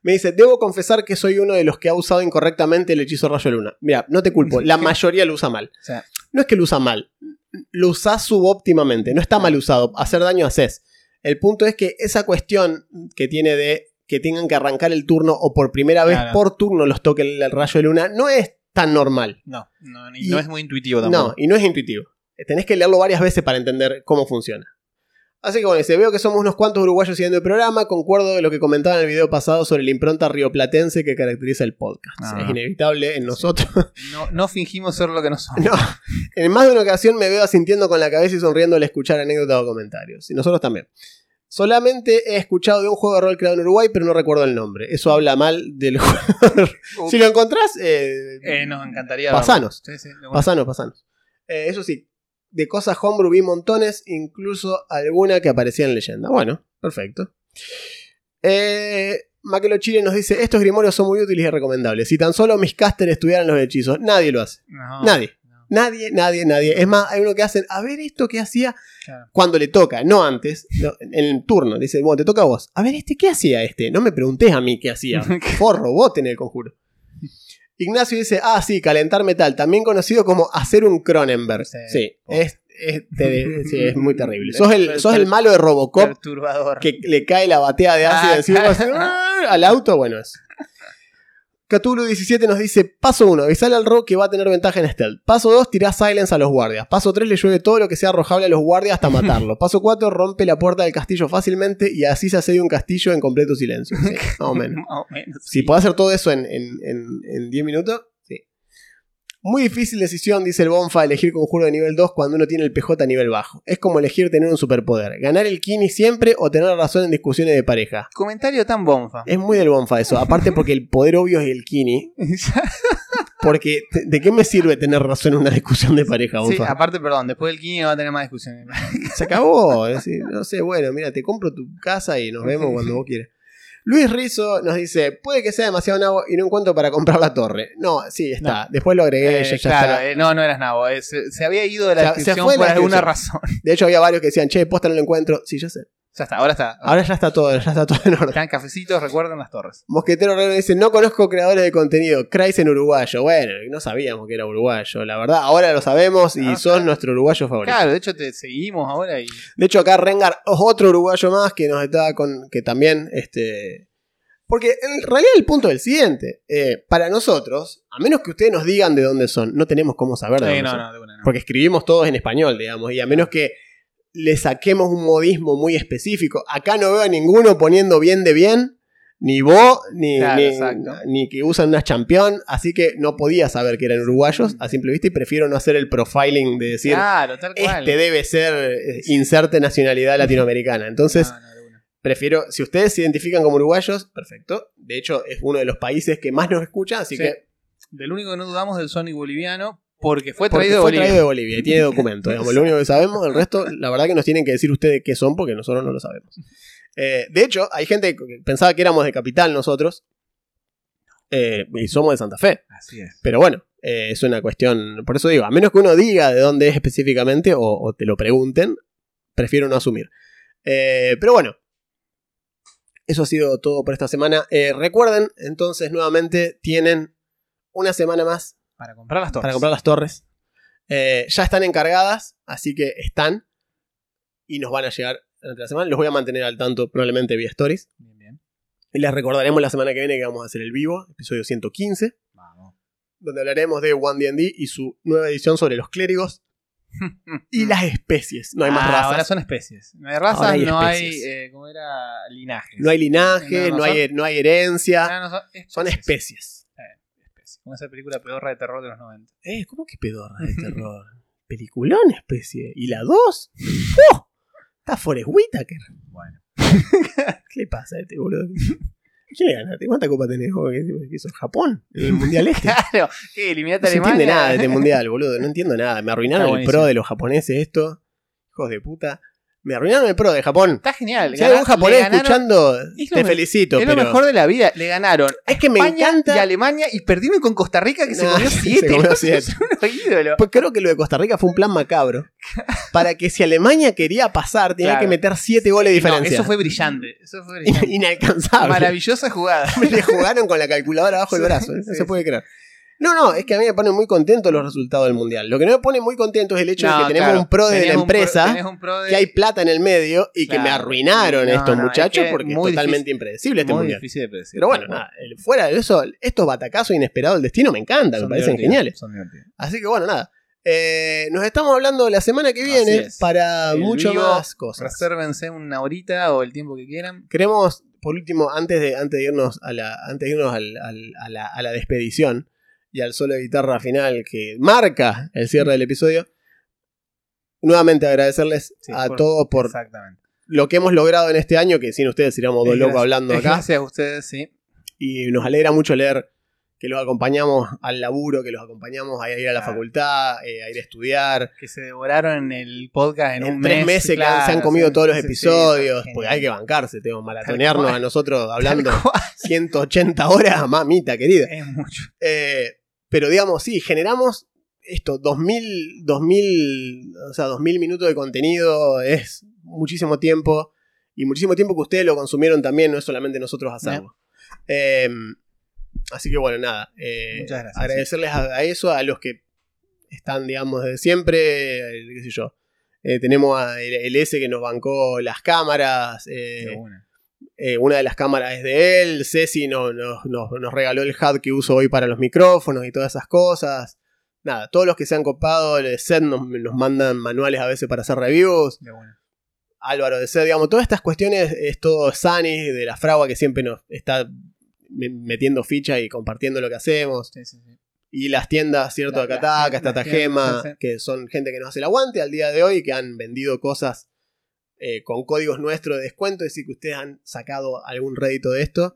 Me dice, debo confesar que soy uno de los que ha usado incorrectamente el hechizo rayo luna. Mira, no te culpo, la [LAUGHS] mayoría lo usa mal. O sea, No es que lo usa mal, lo usás subóptimamente, no está mal usado, hacer daño haces. El punto es que esa cuestión que tiene de que tengan que arrancar el turno o por primera vez Claro. por turno los toque el rayo de luna, no es tan normal. no, no, ni- Y- no es muy intuitivo No, tampoco. y no es intuitivo. Tenés que leerlo varias veces para entender cómo funciona. Así que bueno, dice, veo que somos unos cuantos uruguayos siguiendo el programa, concuerdo con lo que comentaba en el video pasado sobre la impronta rioplatense que caracteriza el podcast. Ah. Es inevitable en nosotros. No, no fingimos ser lo que no somos. [LAUGHS] no, en más de una ocasión me veo asintiendo con la cabeza y sonriendo al escuchar anécdotas o comentarios. Y nosotros también. Solamente he escuchado de un juego de rol creado en Uruguay, pero no recuerdo el nombre. Eso habla mal del [LAUGHS] juego. si lo encontrás, eh, Eh, nos encantaría. Pasanos. verlo. Sí, sí, de bueno. Pasanos, pasanos. Eh, eso sí, de cosas homebrew vi montones, incluso alguna que aparecía en leyenda. Bueno, perfecto. Eh, Maquelo Chile nos dice: Estos grimorios son muy útiles y recomendables. Si tan solo mis casters estudiaran los hechizos, nadie lo hace. No, Nadie. Nadie, nadie, nadie. Es más, hay uno que hacen, a ver esto que hacía claro. cuando le toca, no antes, no, en el turno. Dice, bueno, te toca a vos. A ver, este, ¿qué hacía este? No me preguntes a mí qué hacía. [LAUGHS] Forro, vos tenés el conjuro. Ignacio dice, ah, sí, calentar metal, también conocido como hacer un Cronenberg. Sí, Sí. es, es, te- sí, es muy terrible. [LAUGHS] Sos el, sos el malo de Robocop que le cae la batea de ácido Ah, encima claro. ¡ah! al auto. Bueno, es. Cthulhu17 nos dice: Paso 1, avisale al rock que va a tener ventaja en stealth. Paso 2, tirá silence a los guardias. Paso 3, le llueve todo lo que sea arrojable a los guardias hasta matarlo. [LAUGHS] Paso 4, rompe la puerta del castillo fácilmente y así se asedia un castillo en completo silencio. Sí, más o menos. [LAUGHS] Más o menos, Si sí. podés hacer todo eso en, en, en- en 10 minutos, sí. Muy difícil decisión, dice el Bonfa, elegir conjuro de nivel 2 cuando uno tiene el PJ a nivel bajo. Es como elegir tener un superpoder. Ganar el Kini siempre o tener razón en discusiones de pareja. Comentario tan bonfa. Es muy del Bonfa eso. Aparte porque el poder obvio es el Kini. [LAUGHS] Porque, ¿de qué me sirve tener razón en una discusión de pareja, Sí, Bonfa? aparte, perdón, después del Kini va a tener más discusiones. Se acabó. es decir, no sé, bueno, mira, te compro tu casa y nos vemos cuando vos quieras. Luis Rizo nos dice, puede que sea demasiado nabo y no encuentro para comprar la torre. No, sí, está. Después lo agregué, Eh, ya, claro, está. eh, no, no eras nabo. eh, se, se había ido de la descripción por alguna razón. De hecho, había varios que decían, che, posta no lo encuentro. Sí, ya sé. Ya está, ahora está. Ahora ya está todo, ya está todo en orden. Están cafecitos, recuerden las torres. Mosquetero Raro dice, no conozco creadores de contenido, Craig en uruguayo. Bueno, no sabíamos que era uruguayo, la verdad. Ahora lo sabemos y Ah, sos claro. nuestro uruguayo favorito. Claro, de hecho te seguimos ahora y. De hecho, acá Rengar es otro uruguayo más que nos está con. que también. este Porque en realidad el punto es el siguiente. eh, para nosotros, a menos que ustedes nos digan de dónde son, no tenemos cómo saber de Sí, dónde no, son. no, de una no. Porque escribimos todos en español, digamos. Y a menos que le saquemos un modismo muy específico. Acá no veo a ninguno poniendo bien de bien. Ni vos, ni, Claro, ni, que usan una champion. Así que no podía saber que eran uruguayos Mm. a simple vista. Y prefiero no hacer el profiling de decir. Claro, tal cual. Este debe ser eh, inserte nacionalidad latinoamericana. Entonces, No, no, prefiero, si ustedes se identifican como uruguayos, perfecto. De hecho, es uno de los países que más nos escucha, así Sí. que Del único que no dudamos del Sonic boliviano, porque fue porque traído de fue Bolivia. traído de Bolivia y tiene [LAUGHS] documento. digamos, lo único que sabemos, el resto, la verdad que nos tienen que decir ustedes qué son, porque nosotros no lo sabemos. Eh, de hecho, hay gente que pensaba que éramos de capital nosotros. eh, y somos de Santa Fe. Así es. Pero bueno, eh, es una cuestión. Por eso digo, a menos que uno diga de dónde es específicamente o, o te lo pregunten, prefiero no asumir. Pero bueno, eso ha sido todo por esta semana. Recuerden, entonces, nuevamente, tienen una semana más Para comprar las torres. para comprar las torres. Eh, ya están encargadas, así que están y nos van a llegar durante la semana. Los voy a mantener al tanto, probablemente vía stories. Bien, bien. Y les recordaremos la semana que viene que vamos a hacer el vivo, episodio 115 Vamos. donde hablaremos de One D&D y su nueva edición sobre los clérigos [LAUGHS] y las especies. No hay más Ah, razas. Ahora son especies. No hay razas, hay no hay. eh, ¿Cómo era? Linajes. No hay linaje, No, no, no hay, no hay herencia. No, son especies. Son especies. Como esa película pedorra de terror de los 90. Eh, ¿cómo que pedorra de terror? [LAUGHS] Peliculón especie. ¿Y la 2? ¡Oh! Está Forrest Whitaker. Bueno. [LAUGHS] ¿Qué le pasa a este boludo? ¿Quién le ganaste? ¿Cuánta copa tenés? ¿Qué hizo Japón? ¿En el mundial este? [LAUGHS] Claro, ¿qué? ¿Eliminaste No a Alemania? entiende nada de este mundial, boludo. No entiendo nada. Me arruinaron el pro de los japoneses esto. Hijos de puta. Me arruinaron el pro de Japón. Está genial. Si hay algún Gana- japonés ganaron- escuchando, Es te me- felicito. Es pero lo mejor de la vida. Le ganaron es que me España y encanta. Alemania y perdieron con Costa Rica que se comió [LAUGHS] se 7. comió [LAUGHS] siete. Son unos ídolos. Pues creo que lo de Costa Rica fue un plan macabro. [LAUGHS] Para que si Alemania quería pasar, tenía Claro. que meter 7 goles de No, eso fue brillante. Eso fue brillante. Inalcanzable. Maravillosa jugada. Le jugaron con la calculadora abajo del brazo. ¿eh? No se puede creer. No, no, es que a mí me ponen muy contento los resultados del mundial. Lo que no me pone muy contento es el hecho de que tenemos claro. un pro de la pro- empresa. pro de- que hay plata en el medio y que me arruinaron No, estos no, muchachos es que porque es totalmente impredecible este muy mundial. difícil de predecir. Pero bueno, nada, fuera de eso, estos batacazos inesperados del destino me encantan, Son me parecen geniales. Son divertidos. Así que bueno, nada. Eh, nos estamos hablando la semana que viene es. para mucho vivo, más cosas. Resérvense una horita o el tiempo que quieran. Queremos, por último, antes de, antes de irnos, a la, antes de irnos al- al- a, la, a la despedición y al solo de guitarra final que marca el cierre del episodio, nuevamente agradecerles Sí, a por- todos por lo que hemos logrado en este año, que sin ustedes seríamos dos locos hablando [LAUGHS] acá. Gracias a ustedes, sí. Y nos alegra mucho leer que los acompañamos al laburo, que los acompañamos a ir a la Claro. facultad, eh, a ir a estudiar. Que se devoraron el podcast en, En, un tres mes, meses que claro, se han comido sí, todos los episodios, sí, porque hay que bancarse, tengo que maratonearnos a nosotros [LAUGHS] hablando Tal cual. 180 horas, mamita querida. Es mucho. Eh, pero digamos, sí, generamos esto, 2000, 2000, o sea, 2000 minutos de contenido, es muchísimo tiempo, y muchísimo tiempo que ustedes lo consumieron también, no es solamente nosotros hacerlo. Eh, así que bueno, nada, eh, Muchas gracias, agradecerles a, a eso, a los que están, digamos, desde siempre, eh, qué sé yo. Eh, tenemos a el, el S que nos bancó las cámaras, eh. Eh, una de las cámaras es de él, Ceci no- no- no- nos regaló el HUD que uso hoy para los micrófonos y todas esas cosas. Nada, todos los que se han copado de set nos, nos mandan manuales a veces para hacer reviews. De. Álvaro de set, digamos, todas estas cuestiones es todo Sani de la Fragua que siempre nos está me- metiendo ficha y compartiendo lo que hacemos. Sí, sí, sí. Y las tiendas, ¿cierto? La- Acá las Taca, tiendas, Estratajema, sí, sí. que son gente que nos hace el aguante al día de hoy, que han vendido cosas eh, con códigos nuestros de descuento, es decir, que ustedes han sacado algún rédito de esto.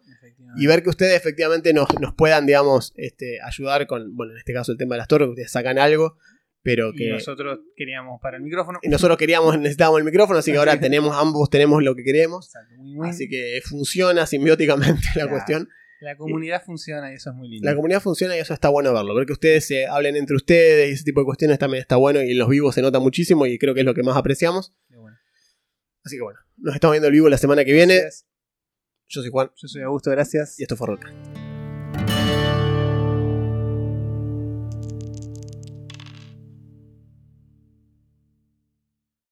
Y ver que ustedes efectivamente nos, nos puedan, digamos, este, ayudar con, bueno, en este caso el tema de las torres, que ustedes sacan algo, pero Y que... nosotros queríamos para el micrófono. y nosotros queríamos, necesitábamos el micrófono, así que ahora [LAUGHS] tenemos, ambos tenemos lo que queremos. Así que funciona simbióticamente la Claro. cuestión. La comunidad funciona y eso es muy lindo. La comunidad funciona y eso está bueno verlo. Ver que ustedes se hablen entre ustedes y ese tipo de cuestiones también está bueno y en los vivos se nota muchísimo y creo que es lo que más apreciamos. De buena. Así que bueno, nos estamos viendo el vivo la semana que viene. Gracias. Yo soy Juan Yo soy Augusto, gracias. y esto fue Roca.